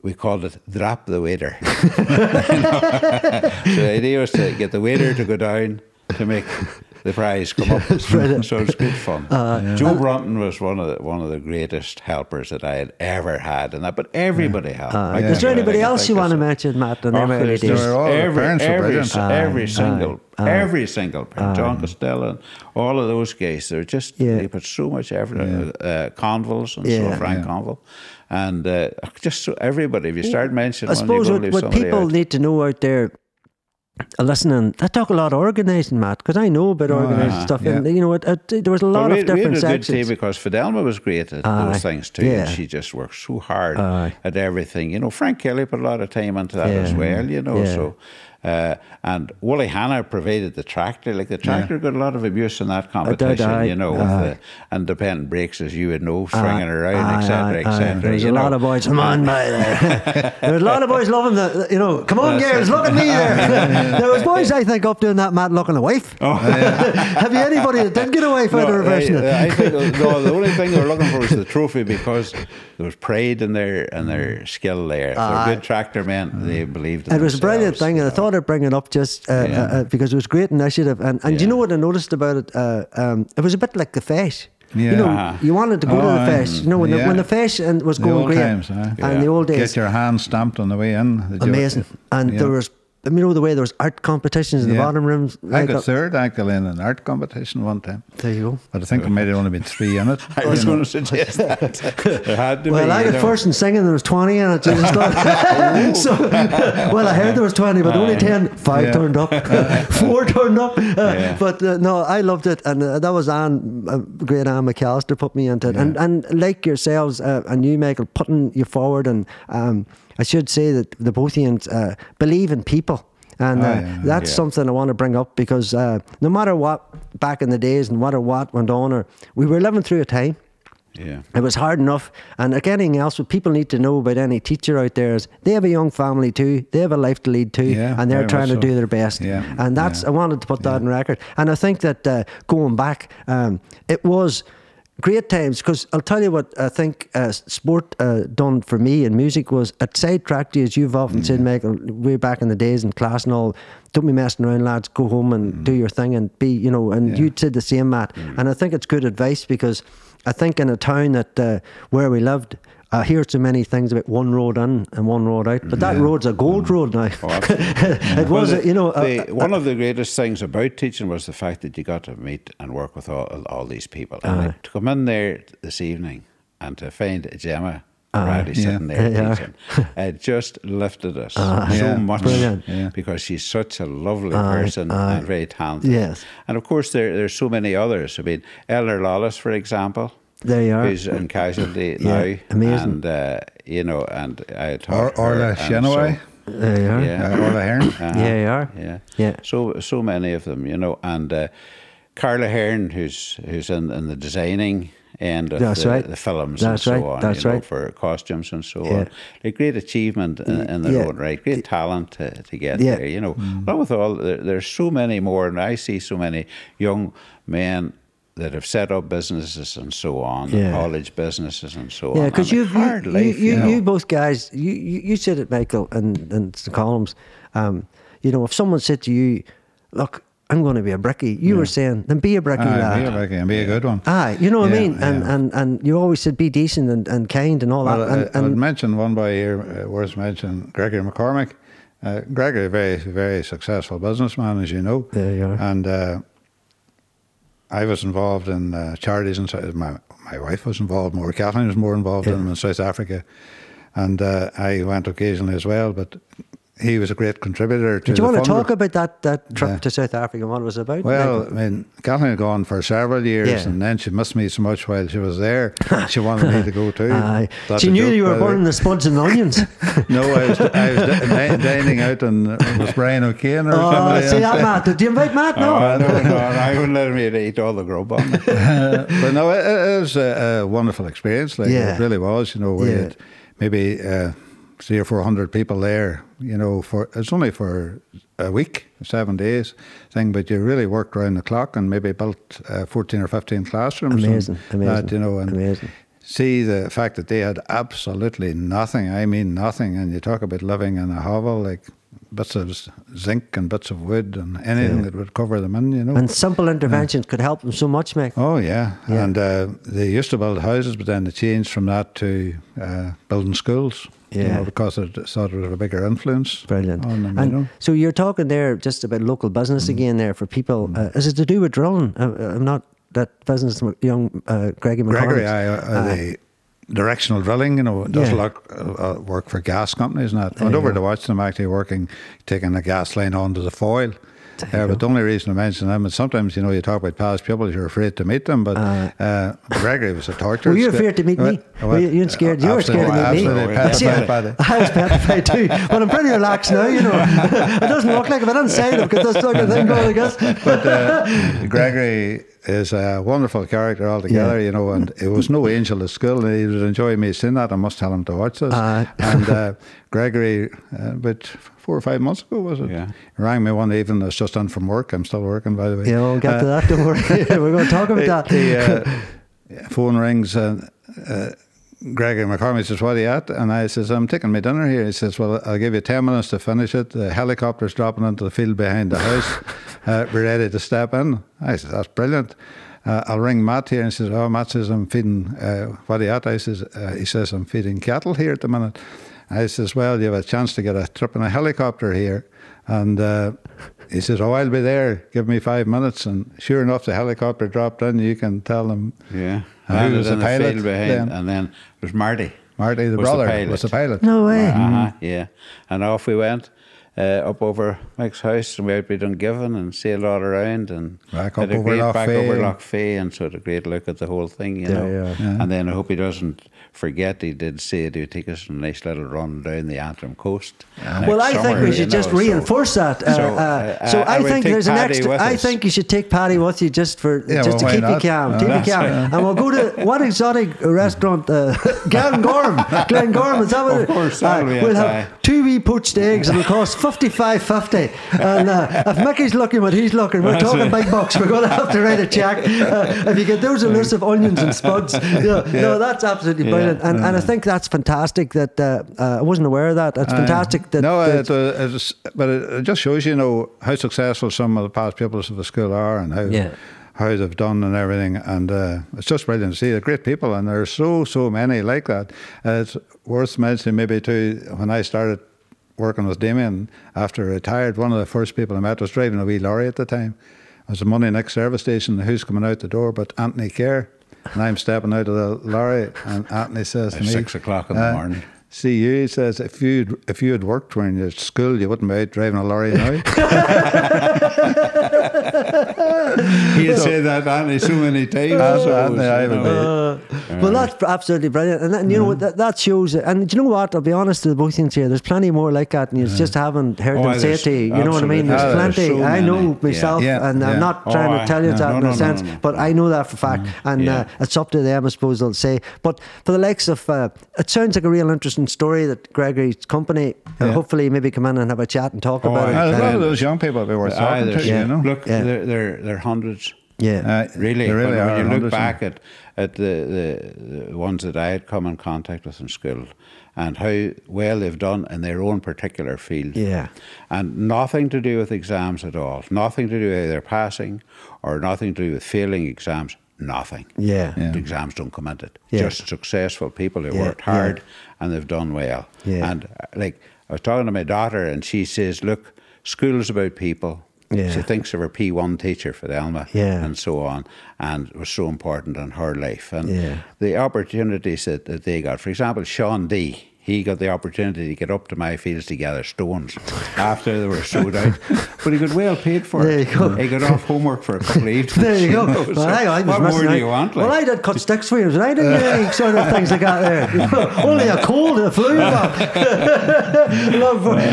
we called it drop the waiter. so the idea was to get the waiter to go down to make the prize come up. brilliant. so it's good fun. Joe Brunton was one of the one of the greatest helpers that I had ever had, and that. But everybody helped. Uh, Like, Is there anybody can else you want to mention, Matt, in Oh, them early days? there's They're all every, parents every, brilliant. every single, aye, aye. every single parent. John Costello, and all of those guys. They're just Yeah. they put so much effort. Uh, uh, Convils and Yeah. so Frank Conville, and uh, just so everybody. If you start mentioning, I suppose gonna what, what people out. need to know out there uh, listening, I talk a lot of organising, Matt, because I know about organising uh-huh, stuff. yeah. And, you know, it, it, there was a lot Well, we, of different we had a good sections. team because Fidelma was great at Aye, those things too. yeah. And she just worked so hard at everything. You know, Frank Kelly put a lot of time into that as well. You know, Yeah. so. Uh, and Wooly Hanna pervaded the tractor. Like the tractor got a lot of abuse in that competition, aye, you know, with the independent brakes, as you would know, swinging around, Aye, etc., etc. There's a lot of boys. Come on, mate. There's a lot of boys loving the, you know, come on, girls, look at me there. there was boys, I think, up doing that, Matt, looking a wife. Have you anybody that did get a wife out of No, reversing it? I, I think no, the only thing they were looking for was the trophy because there was pride in their in their skill there. They're good tractor men, they believed in It was a brilliant thing, and I thought I'd bring it up just uh, Yeah. uh, uh, because it was great initiative. And and do you know what I noticed about it? Uh, um, it was a bit like the fish. You know, Yeah. You wanted to go Oh, to the fish. You know, when the when the fish and was The going great, times, aye. and the old days, Get your hand stamped on the way in. Amazing. And Yeah. there was, you know, the way there was art competitions in the bottom rooms. I like, got third actually in an art competition one time. there you go. But I think there might have only been three in it. I was going to suggest that there had to Well, be. I got first in singing, there was 20 in it. so it's not- so, well, I heard there was 20, but only 10. Five Yeah. turned up, four turned up. Uh, Yeah. But uh, no, I loved it. And uh, that was Anne, uh, great Anne McAllister put me into it. And, and like yourselves uh, and you, Michael, putting you forward. And um, I should say that the both of you uh, believe in people. And uh, Oh, yeah. that's Yeah. something I want to bring up because uh, no matter what, back in the days, no matter what went on, or we were living through a time Yeah. it was hard enough. And like anything else, what people need to know about any teacher out there is they have a young family too. They have a life to lead too, Yeah, and they're very trying to so. do their best. Yeah, And that's yeah. I wanted to put that on record. And I think that uh, going back, um, it was great times because I'll tell you what I think uh, sport uh, done for me and music was it sidetracked you as you've often said, Michael, way back in the days in class and all. Don't be messing around, lads. Go home and do your thing and be, you know. And Yeah. you said the same, Matt. And I think it's good advice because I think in a town that uh, where we lived, I hear so many things about one road in and one road out, but that Yeah. road's a gold road now. Oh, absolutely. it was, the- you know, uh, the- one of the greatest things about teaching was the fact that you got to meet and work with all, all these people. And Aye. to come in there this evening and to find Gemma Aye. Bradley sitting there Yeah. teaching, it just lifted us Aye. so Yeah. much Brilliant. Because she's such a lovely Aye, person aye. and very talented. Yes. And of course, there there's so many others. I mean, Eleanor Lawless, for example. There you are. Who's in casualty Yeah, now. amazing. And, uh, you know, and I Or, taught her. Orla and Shenaway, so- there you are. Yeah. uh, Orla Hearn. uh-huh. Yeah, you are. Yeah, Yeah. So so many of them, you know, and uh, Carla Hearn, who's who's in, in the designing end of That's the, right. the films That's and right. so on, That's you know, right. for costumes and so Yeah. on. A great achievement in, in their Yeah. own right. Great talent to, to get Yeah. there, you know. Along with all, there, there's so many more, and I see so many young men. That have set up businesses and so on, Yeah. college businesses and so Yeah, on. because And you, a hard you, life, you, you, know. you both guys, you, you, said it, Michael, and and the columns. Um, you know, if someone said to you, "Look, I'm going to be a brickie," you were saying, "Then be a brickie, Aye, lad." be a Becky and be a good one. Aye, you know what I mean, and, yeah. and and you always said be decent and, and kind and all Well, that. And, I, would mention one by here, uh, worth mentioning, Gregory McCormick. Uh, Gregory, very, very successful businessman, as you know. There you are. And uh, I was involved in uh, charities, and my, my wife was involved more. Kathleen was more involved in them in South Africa. And uh, I went occasionally as well, but he was a great contributor to Do you the want to talk about that, that trip Yeah. to South Africa and what it was about? Well? I mean, Kathleen had gone for several years, Yeah. and then she missed me so much while she was there. she wanted me to go too. Aye. She knew joke, you were the burning the spuds and onions. No, I was, I was di- dining out, and it was Brian O'Kane or oh, somebody. see that, Matt? Did you invite Matt? No. Oh, no, no, I wouldn't let him eat all the grub on it. but no, it, it was a, a wonderful experience. Like Yeah. it really was. You know, we Yeah. had maybe uh, three or four hundred people there. You know, for it's only for a week, seven days thing, but you really worked around the clock and maybe built uh, fourteen or fifteen classrooms. and Amazing, amazing, That, you know, and amazing. see the fact that they had absolutely nothing. I mean, nothing. And you talk about living in a hovel, like bits of zinc and bits of wood and anything Yeah. that would cover them in. You know. And simple interventions could help them so much, Mick. Oh yeah, Yeah. and uh, they used to build houses, but then they changed from that to uh, building schools. You Yeah. know, because it sort of a bigger influence. Brilliant. On them, and you know. so you're talking there just about local business Mm. again there for people. Uh, is it to do with drilling? Uh, uh, I'm not that business, young uh, Greggy McCormick. Gregory, I, uh, the directional drilling, you know, does Yeah. a lot uh, uh, work for gas companies and that. I went over to watch them actually working, taking a gas line onto the foil. You Uh, but the only reason I mention them is sometimes, you know, you talk about past people, you're afraid to meet them, but uh, Gregory was a torture. Were you afraid to meet me? Were you, scared? You were scared to meet me. Absolutely I see, petrified by the- I was petrified too, but I'm pretty relaxed now. You know, it doesn't look like if I didn't say it, because this fucking thing going, I guess. but uh, Gregory is a wonderful character altogether, Yeah. you know, and it was no angel at school, and he would enjoy me seeing that. I must tell him to watch this. Aye. and uh, Gregory, uh, about four or five months ago, was it? Yeah. He rang me one evening. I was just done from work. I'm still working, by the way. Yeah, we'll get to Uh, that. Don't worry. We're going to talk about that. the uh, phone rings and uh, Gregory McCormick says, What are you at? And I says, I'm taking my dinner here. He says, Well, I'll give you 10 minutes to finish it. The helicopter's dropping into the field behind the house. Uh, we're ready to step in. I said, That's brilliant. Uh, I'll ring Matt here and he says, Oh, Matt says, I'm feeding, uh, what are you at? I says, uh, He says, I'm feeding cattle here at the minute. I says, Well, you have a chance to get a trip in a helicopter here. And uh, he says, Oh, I'll be there. Give me five minutes. And sure enough, the helicopter dropped in. You can tell them. Yeah. And who was the pilot field behind, then? and then it was Marty. Marty, the was brother, pilot. was the pilot. No way. Uh-huh, yeah. And off we went. Uh, up over Mike's house and we out we Dungiven and sailed all around and Back had up a over great back Fay. over Lough Fea and so had a great look at the whole thing, you There know. you are. Yeah. And then I hope he doesn't forget he did say he would take us on a nice little run down the Antrim coast. next Well, I think we you should just know, so- reinforce that. Uh, So, uh, so I I, would think take there's an extra. I us. think you should take Paddy with you just for Yeah, just well, to why keep you calm. Keep you calm. right. And we'll go to what exotic restaurant? Uh, Glengorm. Glengorm is that what? Of course, uh, that'll be we'll have aye. two wee poached eggs. It'll cost fifty five fifty. And uh, if Mickey's looking what he's looking, we're That's talking it. big bucks. We're going to have to write a check. Uh, if you get those elusive onions and spuds, you know, no, that's absolutely Yeah. Brilliant. And, and I think that's fantastic. That uh, uh, I wasn't aware of that. It's fantastic that no, that- it, uh, it's, but it, it just shows you know how successful some of the past pupils of the school are and how Yeah. how they've done and everything. And uh, it's just brilliant to see. They're great people, and there's so so many like that. Uh, it's worth mentioning maybe too when I started working with Damien after I retired. One of the first people I met was driving a wee lorry at the time. It was a Monday next service station. Who's coming out the door? But Anthony Kerr. And I'm stepping out of the lorry, and Anthony says to me, six o'clock in the uh, morning. See you, he says, if you if you had worked when you're at school, you wouldn't be out driving a lorry now. He had said that Anthony so many times. That's so, Anthony, I would you be. know. well, that's absolutely brilliant, and, that, and you know what, that, that shows. And do you know what? I'll be honest with the both things here. There's plenty more like that, and you just haven't heard Oh, them say it to you. You know what I mean? absolutely- There's Ah, there's plenty. so I know many. myself, Yeah. and I'm not Oh, trying aye. to tell you No, that no, in no, a sense, no, no. but I know that for a fact, and Yeah. uh, it's up to them, I suppose they'll say. But for the likes of, uh, it sounds like a real interesting story that Gregory's company. Uh, Yeah. hopefully, maybe come in and have a chat and talk Oh, about aye. it. A lot of those young people be worth talking to, there's- you know. Look, Yeah. they're, they're, they're hundreds. yeah, Uh, Really, they really when, are. when you look back at, at the, the, the ones that I had come in contact with in school and how well they've done in their own particular field. Yeah. And nothing to do with exams at all. Nothing to do with either passing or nothing to do with failing exams. Nothing. Yeah. Yeah. The exams don't come into it. Yeah. Just successful people who Yeah, worked yeah. hard and they've done well. Yeah. And uh, like I was talking to my daughter and she says, look, school's about people. Yeah. She thinks of her P1 teacher for the Alma Yeah. and so on, and it was so important in her life. And Yeah. the opportunities that, that they got, for example, Sean D, he got the opportunity to get up to my fields to gather stones after they were sowed out. But he got well paid for There it. you go. He got off homework for a couple of evenings. There you go. well, so I, what more do you want? Well. I did cut sticks for you, I didn't do any sort of things like that there. Only a cold and a flu.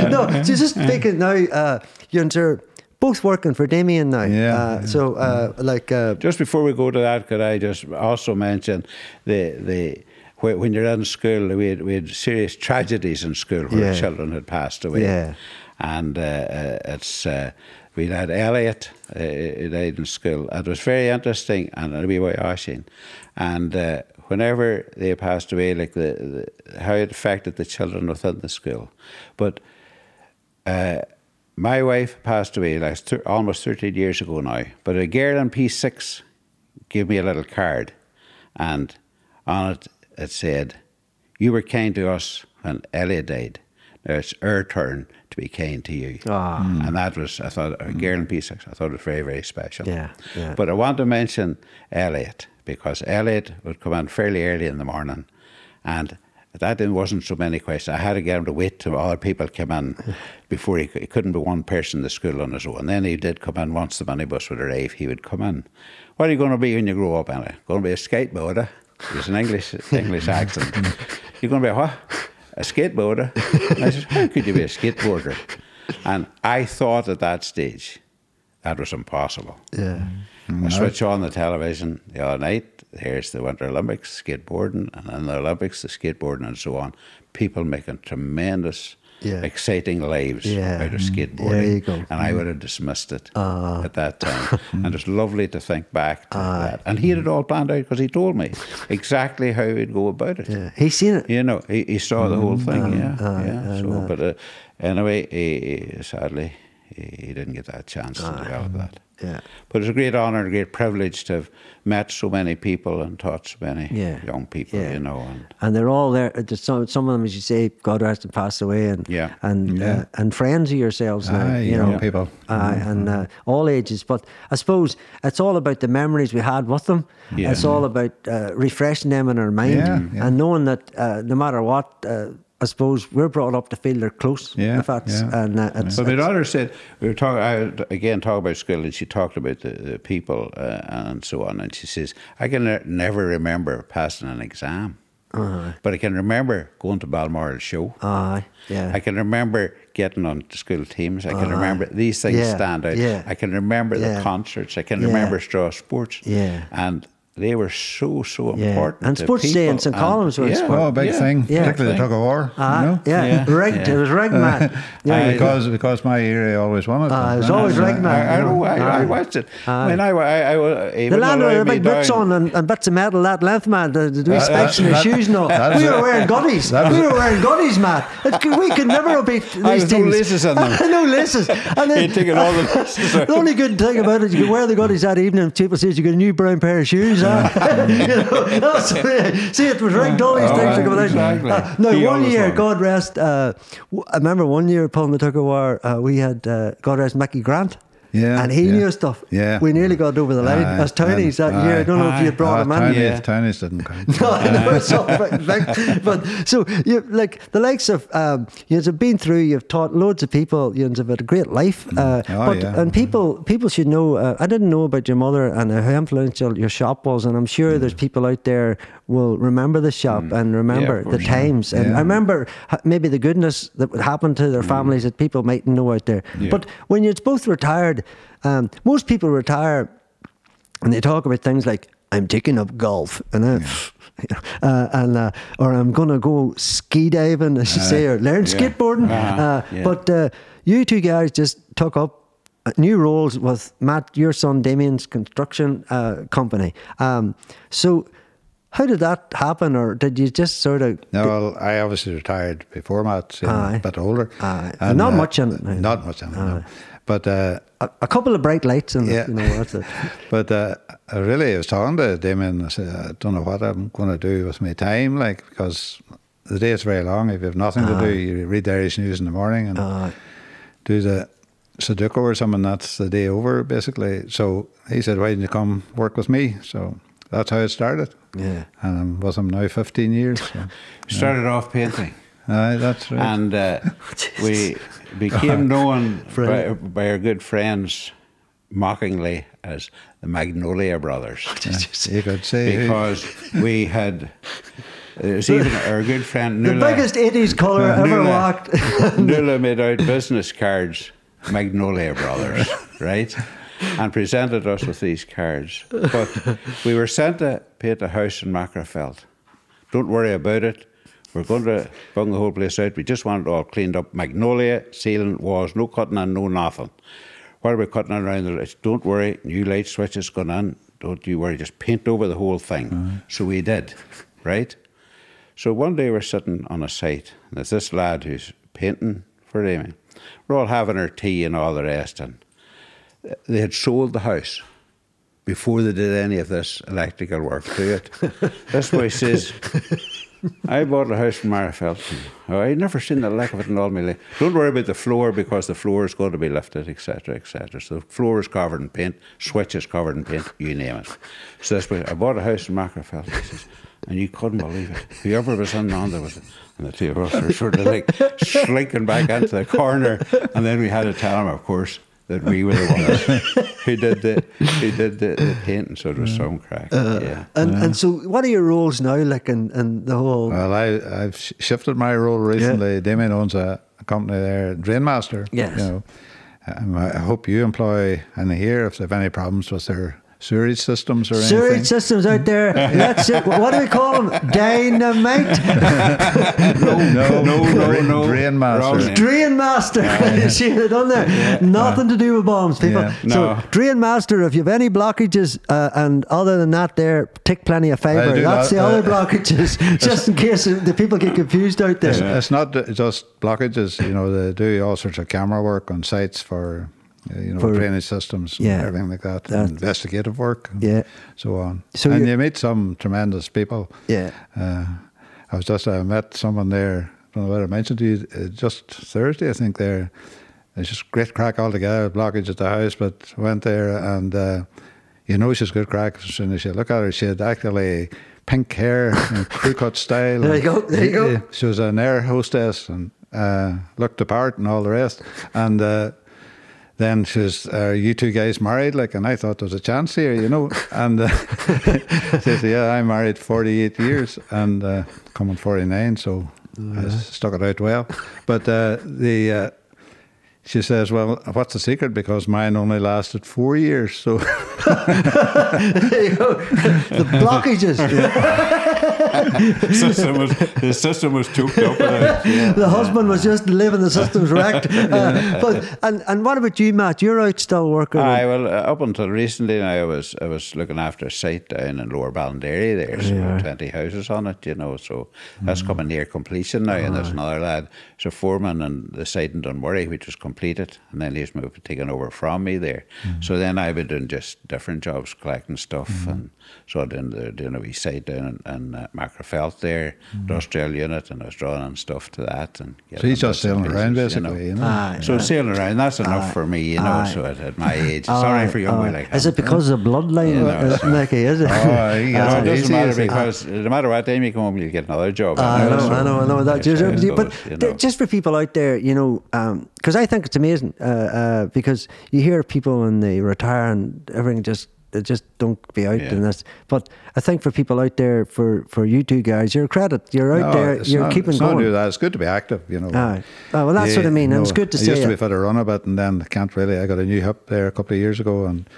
no, so just thinking now, uh, you're both working for Damien now. Yeah, Uh, so, uh, like, uh, Just before we go to that, could I just also mention the the when you're in school, we had, we had serious tragedies in school where Yeah. children had passed away. Yeah. and uh, uh, it's uh, we had Elliot uh, he died in school. It was very interesting and a wee bit ashing, and. Uh, Whenever they passed away, like the, the how it affected the children within the school, but uh, my wife passed away like thir- almost 13 years ago now, but a girl in P6 gave me a little card, and on it it said, You were kind to us when Elliot died. Now it's our turn to be kind to you. Ah. And that was, I thought, a girl in P6, I thought it was very, very special. Yeah, yeah. But I want to mention Elliot because Elliot would come in fairly early in the morning and that wasn't so many questions. I had to get him to wait till other people came in before he, he couldn't be one person in the school on his own. Then he did come in once the minibus would arrive. He would come in. What are you going to be when you grow up, Anna? Going to be a skateboarder? There's an English English accent. You're going to be a what? A skateboarder? And I said, how could you be a skateboarder? And I thought at that stage that was impossible. yeah. Mm-hmm. I switch on the television the other night. Here's the Winter Olympics skateboarding, and then the Olympics, the skateboarding, and so on. People making tremendous, Yeah. exciting lives Yeah. out of skateboarding. You go. And I would have dismissed it Ah. at that time. and it's lovely to think back to that. And he had it all planned out because he told me exactly how he'd go about it. Yeah. He's seen it. You know, he, he saw the whole thing, yeah. uh, yeah. and, So, uh, but uh, anyway, he, he, sadly, he, he didn't get that chance to develop that. Yeah. But it's a great honour and a great privilege to have met so many people and taught so many Yeah. young people, Yeah. you know. And and they're all there. uh, Some, some of them, as you say, God rest and passed away, and Yeah. and Yeah. Uh, and friends of yourselves now, Aye, you young know, people. uh, and uh, all ages. But I suppose it's all about the memories we had with them. Yeah. It's all about uh, refreshing them in our mind and knowing that uh, no matter what. Uh, I suppose we're brought up to feel they're close. Yeah, if that's, yeah. and uh, it's, but my daughter said we were talking I, again talking about school, and she talked about the, the people uh, and so on. And she says, "I can ne- never remember passing an exam, Uh-huh. but I can remember going to Balmoral show. Aye, yeah. I can remember getting on to school teams. I can remember these things Yeah, stand out. yeah. I can remember Yeah. the concerts. I can Yeah. remember Straw Sports. Yeah. And they were so, so Yeah. important. And Sports Day in people. St. And- Columb's was yeah, sport. Oh, a big yeah, thing, Yeah. particularly the tug of war. Ah, you know? yeah, Yeah, rigged. yeah. It was rigged, man. Yeah, I- because because my area always won it. Ah, it was always that's- rigged, man. I, I, know, I, I watched it. Aye. I mean, I, I, I, I The even land with the big boots on and, and bits of metal, that length, man, the, the wee Uh, specs and the shoes and all. that We were wearing guddies. that We were wearing guddies, man. We could never beat these I was no teams. laces in them. no laces. And then, He'd all the laces the only good thing about it, you could wear the guddies that evening. If people says you got a new brown pair of shoes. Huh? you know, that's, see, it was rigged. All these Oh, things are coming out. exactly. Uh, no, He one year. God rest. Uh, I remember one year pulling the tug of war. Uh, we had uh, God rest Mickey Grant. Yeah, and he yeah. knew stuff. Yeah. we nearly got over the line Aye, as townies that year. I don't know if you brought Ah, him in. Townies, Yeah. Townies didn't come. No, I know it's all big, big. But so you like the likes of um, you have been through. You've taught loads of people. You've had a great life. Uh, Oh, but yeah. and people people should know. Uh, I didn't know about your mother and how influential your shop was, and I'm sure there's people out there will remember the shop and remember the course. times. And Yeah. I remember maybe the goodness that would happen to their families that people mightn't know out there. Yeah. But when you're both retired, um, most people retire and they talk about things like I'm taking up golf and uh, uh, and uh, or I'm gonna go ski diving, as you say, or learn yeah. skateboarding. Uh-huh, Uh, yeah. But uh, you two guys just took up uh, new roles with Matt, your son Damien's construction uh, company. Um, so. How did that happen, or did you just sort of? No, well, I obviously retired before Matt, you know, a bit older. Aye. And not much in it now. Not much in it, no. But, uh, A, a couple of bright lights, and Yeah. you know that's it. but uh, I really I was talking to Damien. I said, I don't know what I'm going to do with my time, like, because the day is very long. If you have nothing to do, you read the Irish News in the morning and Aye. do the Sudoku or something, that's the day over, basically. So he said, why didn't you come work with me? So that's how it started. Yeah. And I'm with him now 15 years. So. Started off painting. Aye, that's right. And uh, we became known by, by our good friends mockingly as the Magnolia Brothers. you could say who- because we had. There's even our good friend The biggest 80s colour ever walked. Nuala made out business cards, Magnolia Brothers, right? And presented us with these cards. But we were sent to paint a house in Magherafelt. Don't worry about it. We're going to bung the whole place out. We just want it all cleaned up. Magnolia, ceiling, walls, no cutting and no nothing. While we're cutting around the lights, don't worry, new light switches going on. Don't you worry, just paint over the whole thing. So we did, right? So one day we're sitting on a site, and there's this lad who's painting for Amy. We're all having our tea and all the rest, and they had sold the house before they did any of this electrical work to it. this boy says, I bought a house in Magherafelt. Oh, I'd never seen the like of it in all my life. Don't worry about the floor because the floor is going to be lifted, etc., etc. So the floor is covered in paint, switches covered in paint, you name it. So this boy, I bought a house in says, and you couldn't believe it. Whoever was in on there was, and the two of us were sort of like slinking back into the corner, and then we had to tell him, of course, that we were the ones who did the who did the, the painting. So it was some crack. yeah. And and so, what are your roles now, like in, in the whole? Well, I, I've shifted my role recently. Damien owns a, a company there, Drainmaster. Yes. You know, um, I I hope you employ any here if they have any problems with their sewerage systems or anything. Sewerage systems out there. That's it. What do we call them? Dynamite. no, no, no, no, no. Drainmaster. Wrong name. Drain master. you see what I've done there? Nothing to do with bombs, people. Yeah. So, drain master, if you have any blockages, uh, and other than that, there, take plenty of fibre. That's that, the other uh, blockages, just in case the people get confused out there. It's, it's not just blockages. You know, they do all sorts of camera work on sites for, you know, For- drainage systems Yeah. and everything like that, That- investigative work, and Yeah. so on. So and you're- meet some tremendous people. Yeah. Uh, I was just I met someone there. I don't know whether I mentioned to you uh, just Thursday. I think there. It's just great crack altogether. Blockage at the house, but went there and uh, you know she's good crack as soon as you look at her. She had actually pink hair, you know, crew cut style. There you go, there you go. She was an air hostess and uh, looked the part and all the rest. And uh, then she was, are you two guys married? Like, and I thought there was a chance here, you know. And uh, she says, yeah, I'm married 48 years and uh, coming 49, so I stuck it out well. But uh, the uh, she says, well, what's the secret? Because mine only lasted four years. So There you go. the blockages. the system was the system was choked up. with it. the husband was just living the system's wrecked. Uh, but and, and what about you, Matt? You're out still working. Aye, well, uh, up until recently, I was I was looking after a site down in Lower Ballinderry. There's Yeah. about twenty houses on it, you know. So that's coming near completion now. And there's another lad, there's a foreman on the site in Dunmurry, which was completed, and then he's moved taken over from me there. So then I've been doing just different jobs, collecting stuff, and so I'm doing the doing a wee site down in, in uh, Magherafelt there, industrial unit, and I was drawing on stuff to that. And So he's just bits and sailing around, basically, you know. Aye. So sailing around, that's enough Aye. for me, you know. Aye. So at, at my age, sorry ah, for young boy like Is it because of the bloodline, Yeah, no, uh, Mickey? Is it? Oh, he No, it it doesn't matter is it? because uh, no matter what time you come home, you get another job. I know, So I know, I know that. it's how it Just, but goes, th- just for people out there, you know, um, because I think it's amazing uh, uh, because you hear people when they retire and everything just they just don't be out Yeah. in this. But I think for people out there, for for you two guys, you're a credit. You're out No, there. You're not, keeping it's not going. do that. It's good to be active, you know. Aye. Oh, well, that's what I mean, and it's good to I see used to be fit to run a bit, and then can't really. I got a new hip there a couple of years ago, and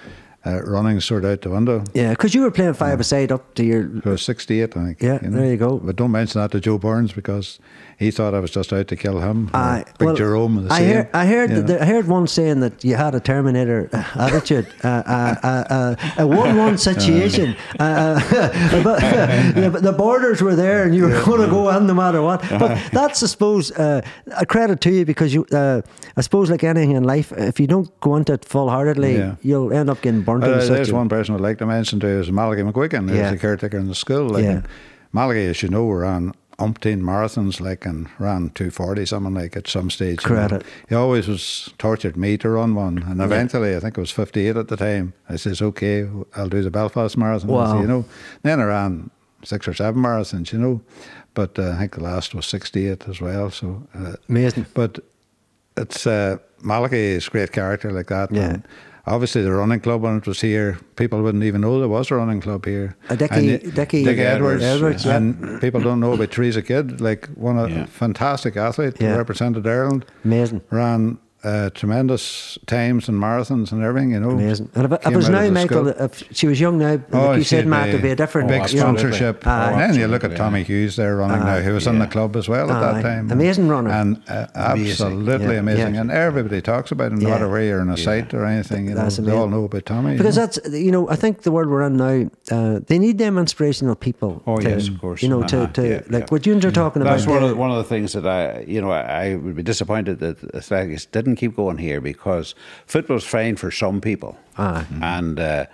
uh, running sort of out the window. Yeah, because you were playing five aside up to your. I was 68, I think. Yeah, there you go. But don't mention that to Joe Burns because he thought I was just out to kill him. or Aye, Big well, Jerome. The I heard, I heard, you know. the, I heard one saying that you had a Terminator uh, attitude, uh, uh, uh, uh, a one-one situation. Uh, uh, but, yeah, but the borders were there, and you were going to go in no matter what. But that's, I suppose, uh, a credit to you because you, uh, I suppose, like anything in life, if you don't go into it full-heartedly, Yeah. you'll end up getting burnt. Uh, in there's one person I'd like to mention too is Malachy McGuigan, who's Yeah. the caretaker in the school. Like, Yeah. Malachy, as you know, ran umpteen marathons, like, and ran 240, something like at some stage. Credit. He always was tortured me to run one. And eventually, I think it was 58 at the time, I says, okay, I'll do the Belfast Marathon. Wow. You know, then I ran six or seven marathons, you know. But uh, I think the last was 68 as well. So uh, Amazing. But it's uh, Malachy is a great character like that. Yeah. And obviously, the running club when it was here, people wouldn't even know there was a running club here. A Dickie- And y- Dickie- Dick Edwards, Edwards, Edwards, yeah. and people don't know about Teresa Kidd, like one of Yeah. fantastic athlete who Yeah. represented Ireland. Amazing. Ran uh, tremendous times and marathons and everything, you know. Amazing. And if, if it was now, Michael, school. if she was young now, Oh, like you said, she'd Matt, it'd be a different big Oh, you know, sponsorship. Aye. And then you look at Tommy aye. Hughes there running now, who was in the club as well at that time. Amazing runner. And uh, Amazing. absolutely Yeah, amazing. yeah. And everybody talks about him, no Yeah. matter where you're in a site or anything. You know, That's they all know about Tommy. you Because know. that's you know I think the world we're in now uh, they need them inspirational people. Oh, to, yes, of course. You know to, Uh-huh, to yeah, like yeah. what you are talking about. That's one of, one of the things that I, you know, I, I would be disappointed that athletics didn't keep going here because football's fine for some people, Aye. and uh,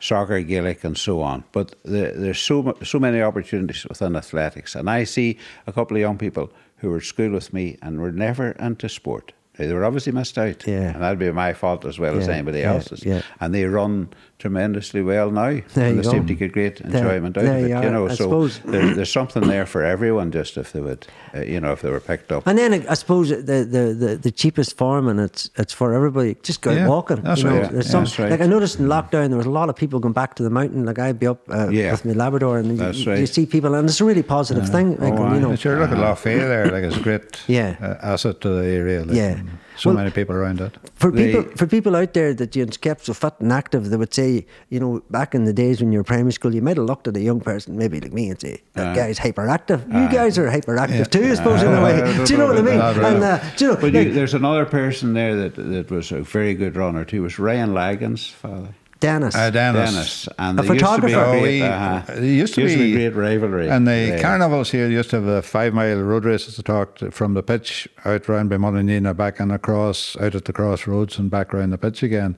soccer, Gaelic, and so on. But the, there's so so many opportunities within athletics, and I see a couple of young people who were at school with me and were never into sport. They were obviously missed out, Yeah. and that'd be my fault as well as anybody yeah, else's. yeah. And they run tremendously well now, There and you they seem to get great There- enjoyment out there of it. you You, know, I so suppose. there, there's something there for everyone. Just if they would, uh, you know, if they were picked up. And then I suppose the, the, the, the cheapest form, and it's it's for everybody. Just go Yeah, walking. that's you know, right. There's Yeah, some, that's right. Like I noticed in lockdown, there was a lot of people going back to the mountain. Like I'd be up uh, Yeah. with my Labrador, and you, you see people, and it's a really positive thing. Like, Oh, you know, sure, look at Lough there, like it's a great Yeah. uh, asset to the area. Like, Yeah. So Well- many people around it. For They- people, for people out there that you kept so fit and active, they would say, you know, back in the days when you were primary school, you might have looked at a young person, maybe like me, and say, "That Aye. guy's hyperactive." You guys are hyperactive too, I suppose, in a way. don't you know know what I mean? And uh, do you know, But like, you, there's another person there that that was a very good runner too. Was Ryan Lagan's father. Dennis. Uh, Dennis. Dennis, and A there used to be photographer. a Oh, great, we- uh, there used to be- great rivalry. And the there. carnivals here used to have a five mile road races to talk to, from the pitch out round by Molinina, back and across, out at the crossroads and back round the pitch again.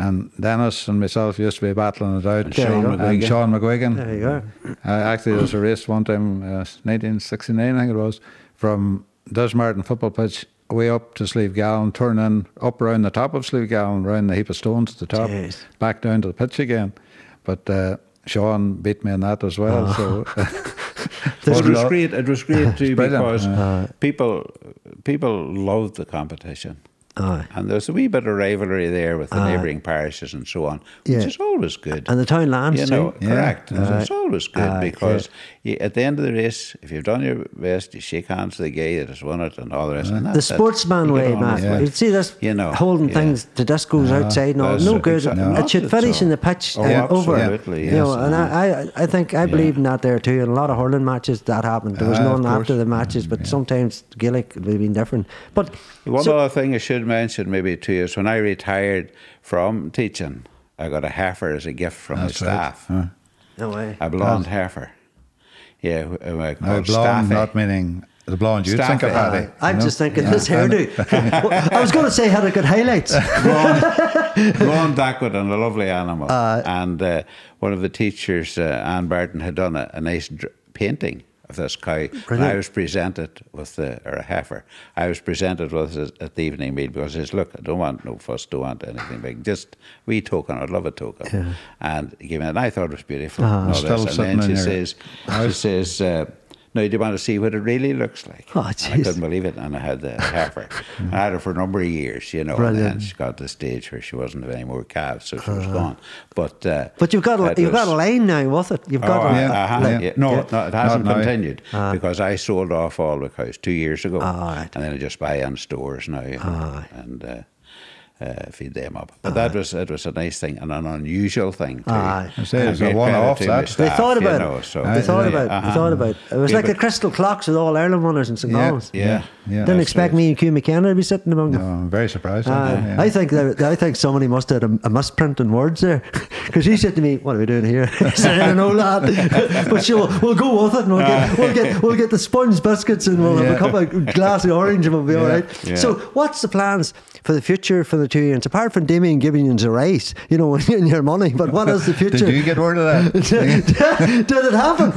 And Dennis and myself used to be battling it out. And Sean you go. And McGuigan. Sean McGuigan. There you go. Uh, actually, there was a race one time, uh, 1969, I think it was, from Desertmartin football pitch way up to Slieve Gallion, turn in up around the top of Slieve Gallion, round the heap of stones at the top, Jeez. back down to the pitch again. But uh, Sean beat me in that as well. So it was great. It was great too brilliant. because people people loved the competition. Aye. And there's a wee bit of rivalry there with the neighbouring parishes and so on, which is always good. And the town lands you know, too. Yeah. correct. Aye. It's always good Aye, because you, at the end of the race, if you've done your best, you shake hands to the guy that has won it and all the rest. And The sportsman way, Matt. Yeah. it. You see this You know, holding yeah. things, the discos outside and all. That's No it, good. exactly. It should finish all. in the pitch Oh, and over. absolutely, You know, yes. and I, I, I think I believe in that there too. In a lot of hurling matches, that happened. There was Aye, none of after course. the matches, but sometimes Gaelic would have been different. But One so- other thing I should mention, maybe too, is when I retired from teaching, I got a heifer as a gift from That's the right. staff. Huh. no way. A blonde heifer. Yeah, w- uh, now, called blonde Staffy. not meaning the blonde you'd think of, Staffy. Uh, I'm you know? just thinking this hairdo. I was going to say had a good highlights. blonde, blonde Dacwood and a lovely animal. and uh, one of the teachers, uh, Anne Barton, had done a, a nice dr- painting of this cow. And I was presented with the, or a heifer, I was presented with it at the evening meal because he says, look, I don't want no fuss, don't want anything big, just wee token, I'd love a token. And he gave me, and I thought it was beautiful. and, Still and then she in your says, she says, uh, now, do you want to see what it really looks like? Oh, And I couldn't believe it, and I had the heifer. I had her for a number of years, you know, and then she got to the stage where she wasn't of any more calves, so she was gone. But uh, But you've got a, you've got a line now with it. You've got Oh, a, Yeah, have, yeah. yeah. No, no, it hasn't Not now. continued because I sold off all the cows two years ago, Ah, right. and then I just buy in stores now Ah, and uh, feed them up. But that was it was a nice thing and an unusual thing. Too. Aye. I say And it's a one-off, credit to. They staff, thought you about know, it. so- they thought about. They uh-huh. thought about. It was Yeah, like the crystal clocks with all Ireland winners in St. Yeah, Columb's. Yeah, Yeah, Didn't expect right. me and Hugh McKenna to be sitting among No, them. I'm very surprised. Aye. yeah. I think that, I think somebody must have had a, a misprint in words there, because he said to me, "What are we doing here?" I said, "I don't know, lad, but sure, we'll go with it, and we'll get we'll get we'll get the sponge biscuits, and we'll have a Yeah. cup of glass of orange, and we'll be all Yeah. right." Yeah. So, what's the plans for the future for the the two years, apart from Damien giving you a raise, you know, in your money. But what is the future? Did you get word of that? Did it happen?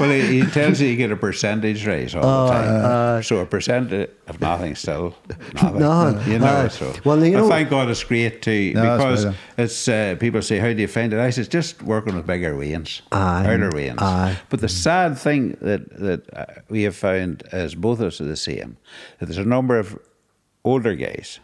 well, he, he tells you you get a percentage raise all Oh, the time. so a percent of nothing still nothing. Nothing. You know, Aye. so. Well, you I know- thank God it's great too No, because better. it's uh, people say, "How do you find it?" I says, "Just working with bigger wains, harder wains." But the sad thing that that uh, we have found, is both of us are the same, that there's a number of older guys,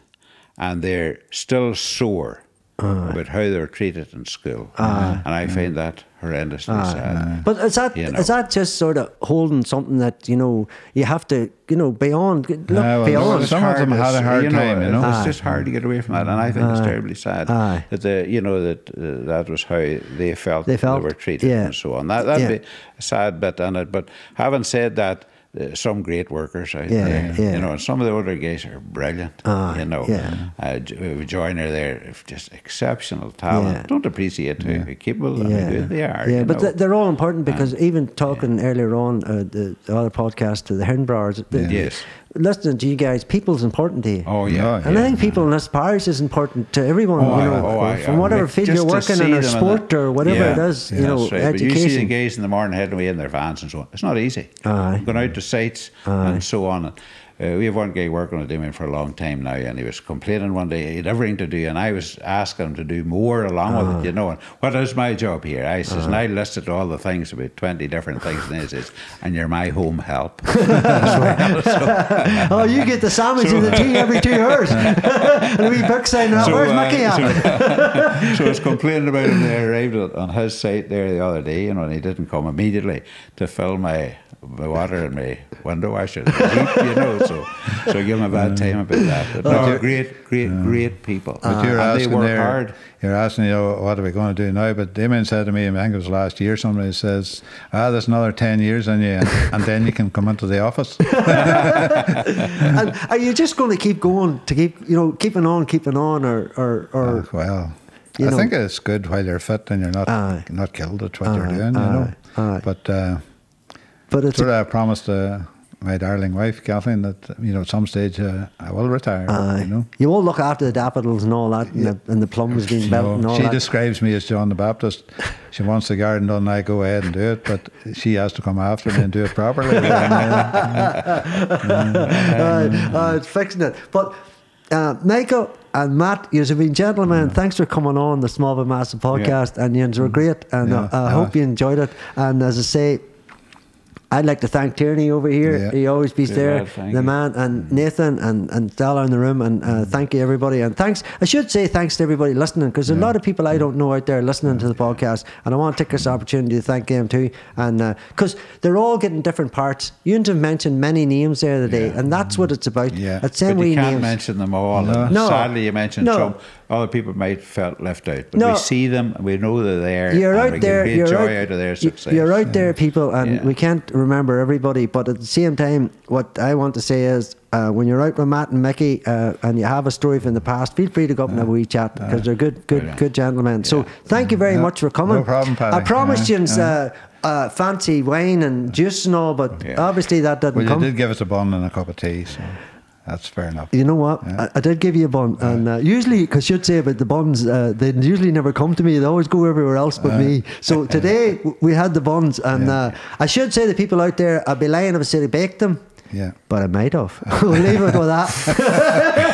and they're still sore. About how they're treated in school, and I find that horrendously sad. But is that You know. is that just sort of holding something that you know you have to you know beyond look well, beyond? some of them had a as- hard time, you know. It's Aye. just hard to get away from that, and I think it's terribly sad Aye. that the you know that uh, that was how they felt They felt, were treated yeah. and so on. That that'd Yeah. be a sad bit on it. But having said that. Uh, some great workers out Yeah, there, yeah. you know, and some of the older guys are brilliant. Aye, you know, yeah. uh, Joyner there, just exceptional talent. Yeah. Don't appreciate how capable and how good they are. Yeah, but know. they're all important because even talking earlier on uh, the, the other podcast to the the- Yes. Listening to you guys, people's important to you. oh yeah, Oh, And I think people in this parish is important to everyone. Oh, you I- know, oh, I- from I- whatever like, field you're working in, or sport, the- or whatever Yeah, it is, yeah, you know, that's right. But you see the guys in the morning heading away in their vans and so on. It's not easy. Aye. Going out to sites and so on. Uh, we have one guy working with him for a long time now, and he was complaining one day he had everything to do, and I was asking him to do more along with it, you know. And what is my job here? I says, and I listed all the things about twenty different things, and he says, and you're my home help. oh, you get the sandwich and the tea every two hours. and a wee book saying. So, "Where's uh, Mickey at?" so I was complaining about him. They arrived on his site there the other day, you know, and he didn't come immediately to fill my, my water in my window washer. Deep, you know, so so I give him a bad time about that. But no, you're- great, great, great people. But you're they asking work hard. you're asking, you know, what are we going to do now? But Damien said to me, I think it was last year, somebody says, ah, there's another 10 years in you, and, and then you can come into the office. and are you just going to keep going to keep, you know, keeping on, keeping on, or, or, or Uh, well, You I know- think it's good while you're fit and you're not Aye. not killed at what you're Aye, doing, you know. aye, aye. But uh, but it's sort of I promised uh, my darling wife, Kathleen, that, you know, at some stage uh, I will retire, Aye. you know. You all look after the daffodils and all that, and, the, and the plums being built No, and all she that. describes me as John the Baptist. She wants the garden done, I go ahead and do it, but she has to come after me and do it properly. uh, uh, it's fixing it. But uh, Michael and Matt, you have been gentlemen. Thanks for coming on the Small but Massive podcast, and you were great. And Yeah, uh, I yeah. hope you enjoyed it. And as I say. I'd like to thank Tierney over here. Yeah. He always be Good there, lad, the you. man, and Nathan and, and Stella in the room. And uh, thank you, everybody. And thanks, I should say thanks to everybody listening because a lot of people I don't know out there listening to the podcast. And I want to take this opportunity to thank them too. And because they're all getting different parts. You have mentioned many names there today, and that's what it's about. Yeah. It's them But you wee can't names. mention them all. and No. Sadly, you mentioned No. some. Other people might felt left out. But No. we see them, and we know they're there. You're and out there. You're joy out, out of their success. You're out there, people, and Yeah. we can't remember everybody. But at the same time, what I want to say is, uh, when you're out with Matt and Mickey, uh, and you have a story from the past, feel free to go up and have a wee chat because they're good, good, Brilliant. good gentlemen. So thank you very Yeah. much for coming. No problem, Paddy. I promised Yeah, you uh, uh, fancy wine and juice and all, but Yeah. obviously that didn't well, you come. did give us a bun and a cup of tea, so that's fair enough. You know what? I, I did give you a bun, and uh, usually, because you'd say about the buns, uh, they usually never come to me. They always go everywhere else but me. So today we had the buns, and Yeah. uh, I should say the people out there, I'd be lying if I said I baked them. Yeah. But I might have. we'll leave it with that.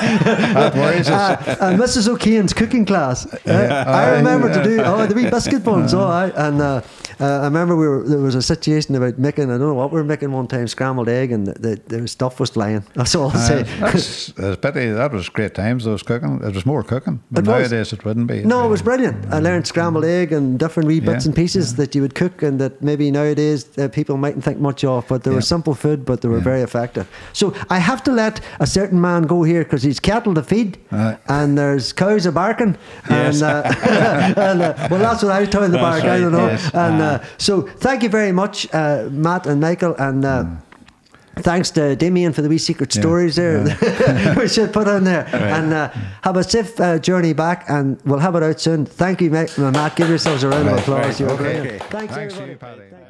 That worries us. uh, and Mrs. O'Keehan's cooking class. Uh, I Aye. remember to do oh the wee biscuit buns. Oh, I, and uh, uh, I remember we were there was a situation about making I don't know what we were making one time scrambled egg and the, the, the stuff was flying. That's all I'll say. Uh, that's, that's pity. That was great times. Those cooking. It was more cooking. But It was. nowadays it wouldn't be. No, it was brilliant. I learned scrambled egg and different wee bits Yeah, and pieces that you would cook and that maybe nowadays uh, people mightn't think much of, but they were simple food, but they were Yeah. very effective. So I have to let a certain man go here because he's cattle to feed Aye. and there's cows a barking. Yes. And, uh, and uh, well, that's what I was telling the That's bark. I don't know. yes. And uh, Uh-huh. so thank you very much, uh, Matt and Michael. And uh, Thanks to Damien for the wee secret Yeah, stories there. we should put on there. And uh, have a safe uh, journey back, and we'll have it out soon. Thank you, Matt. Matt give yourselves a round of applause. right, You're okay. Okay. Thanks, Thanks everybody. you, Paddy. Thank you.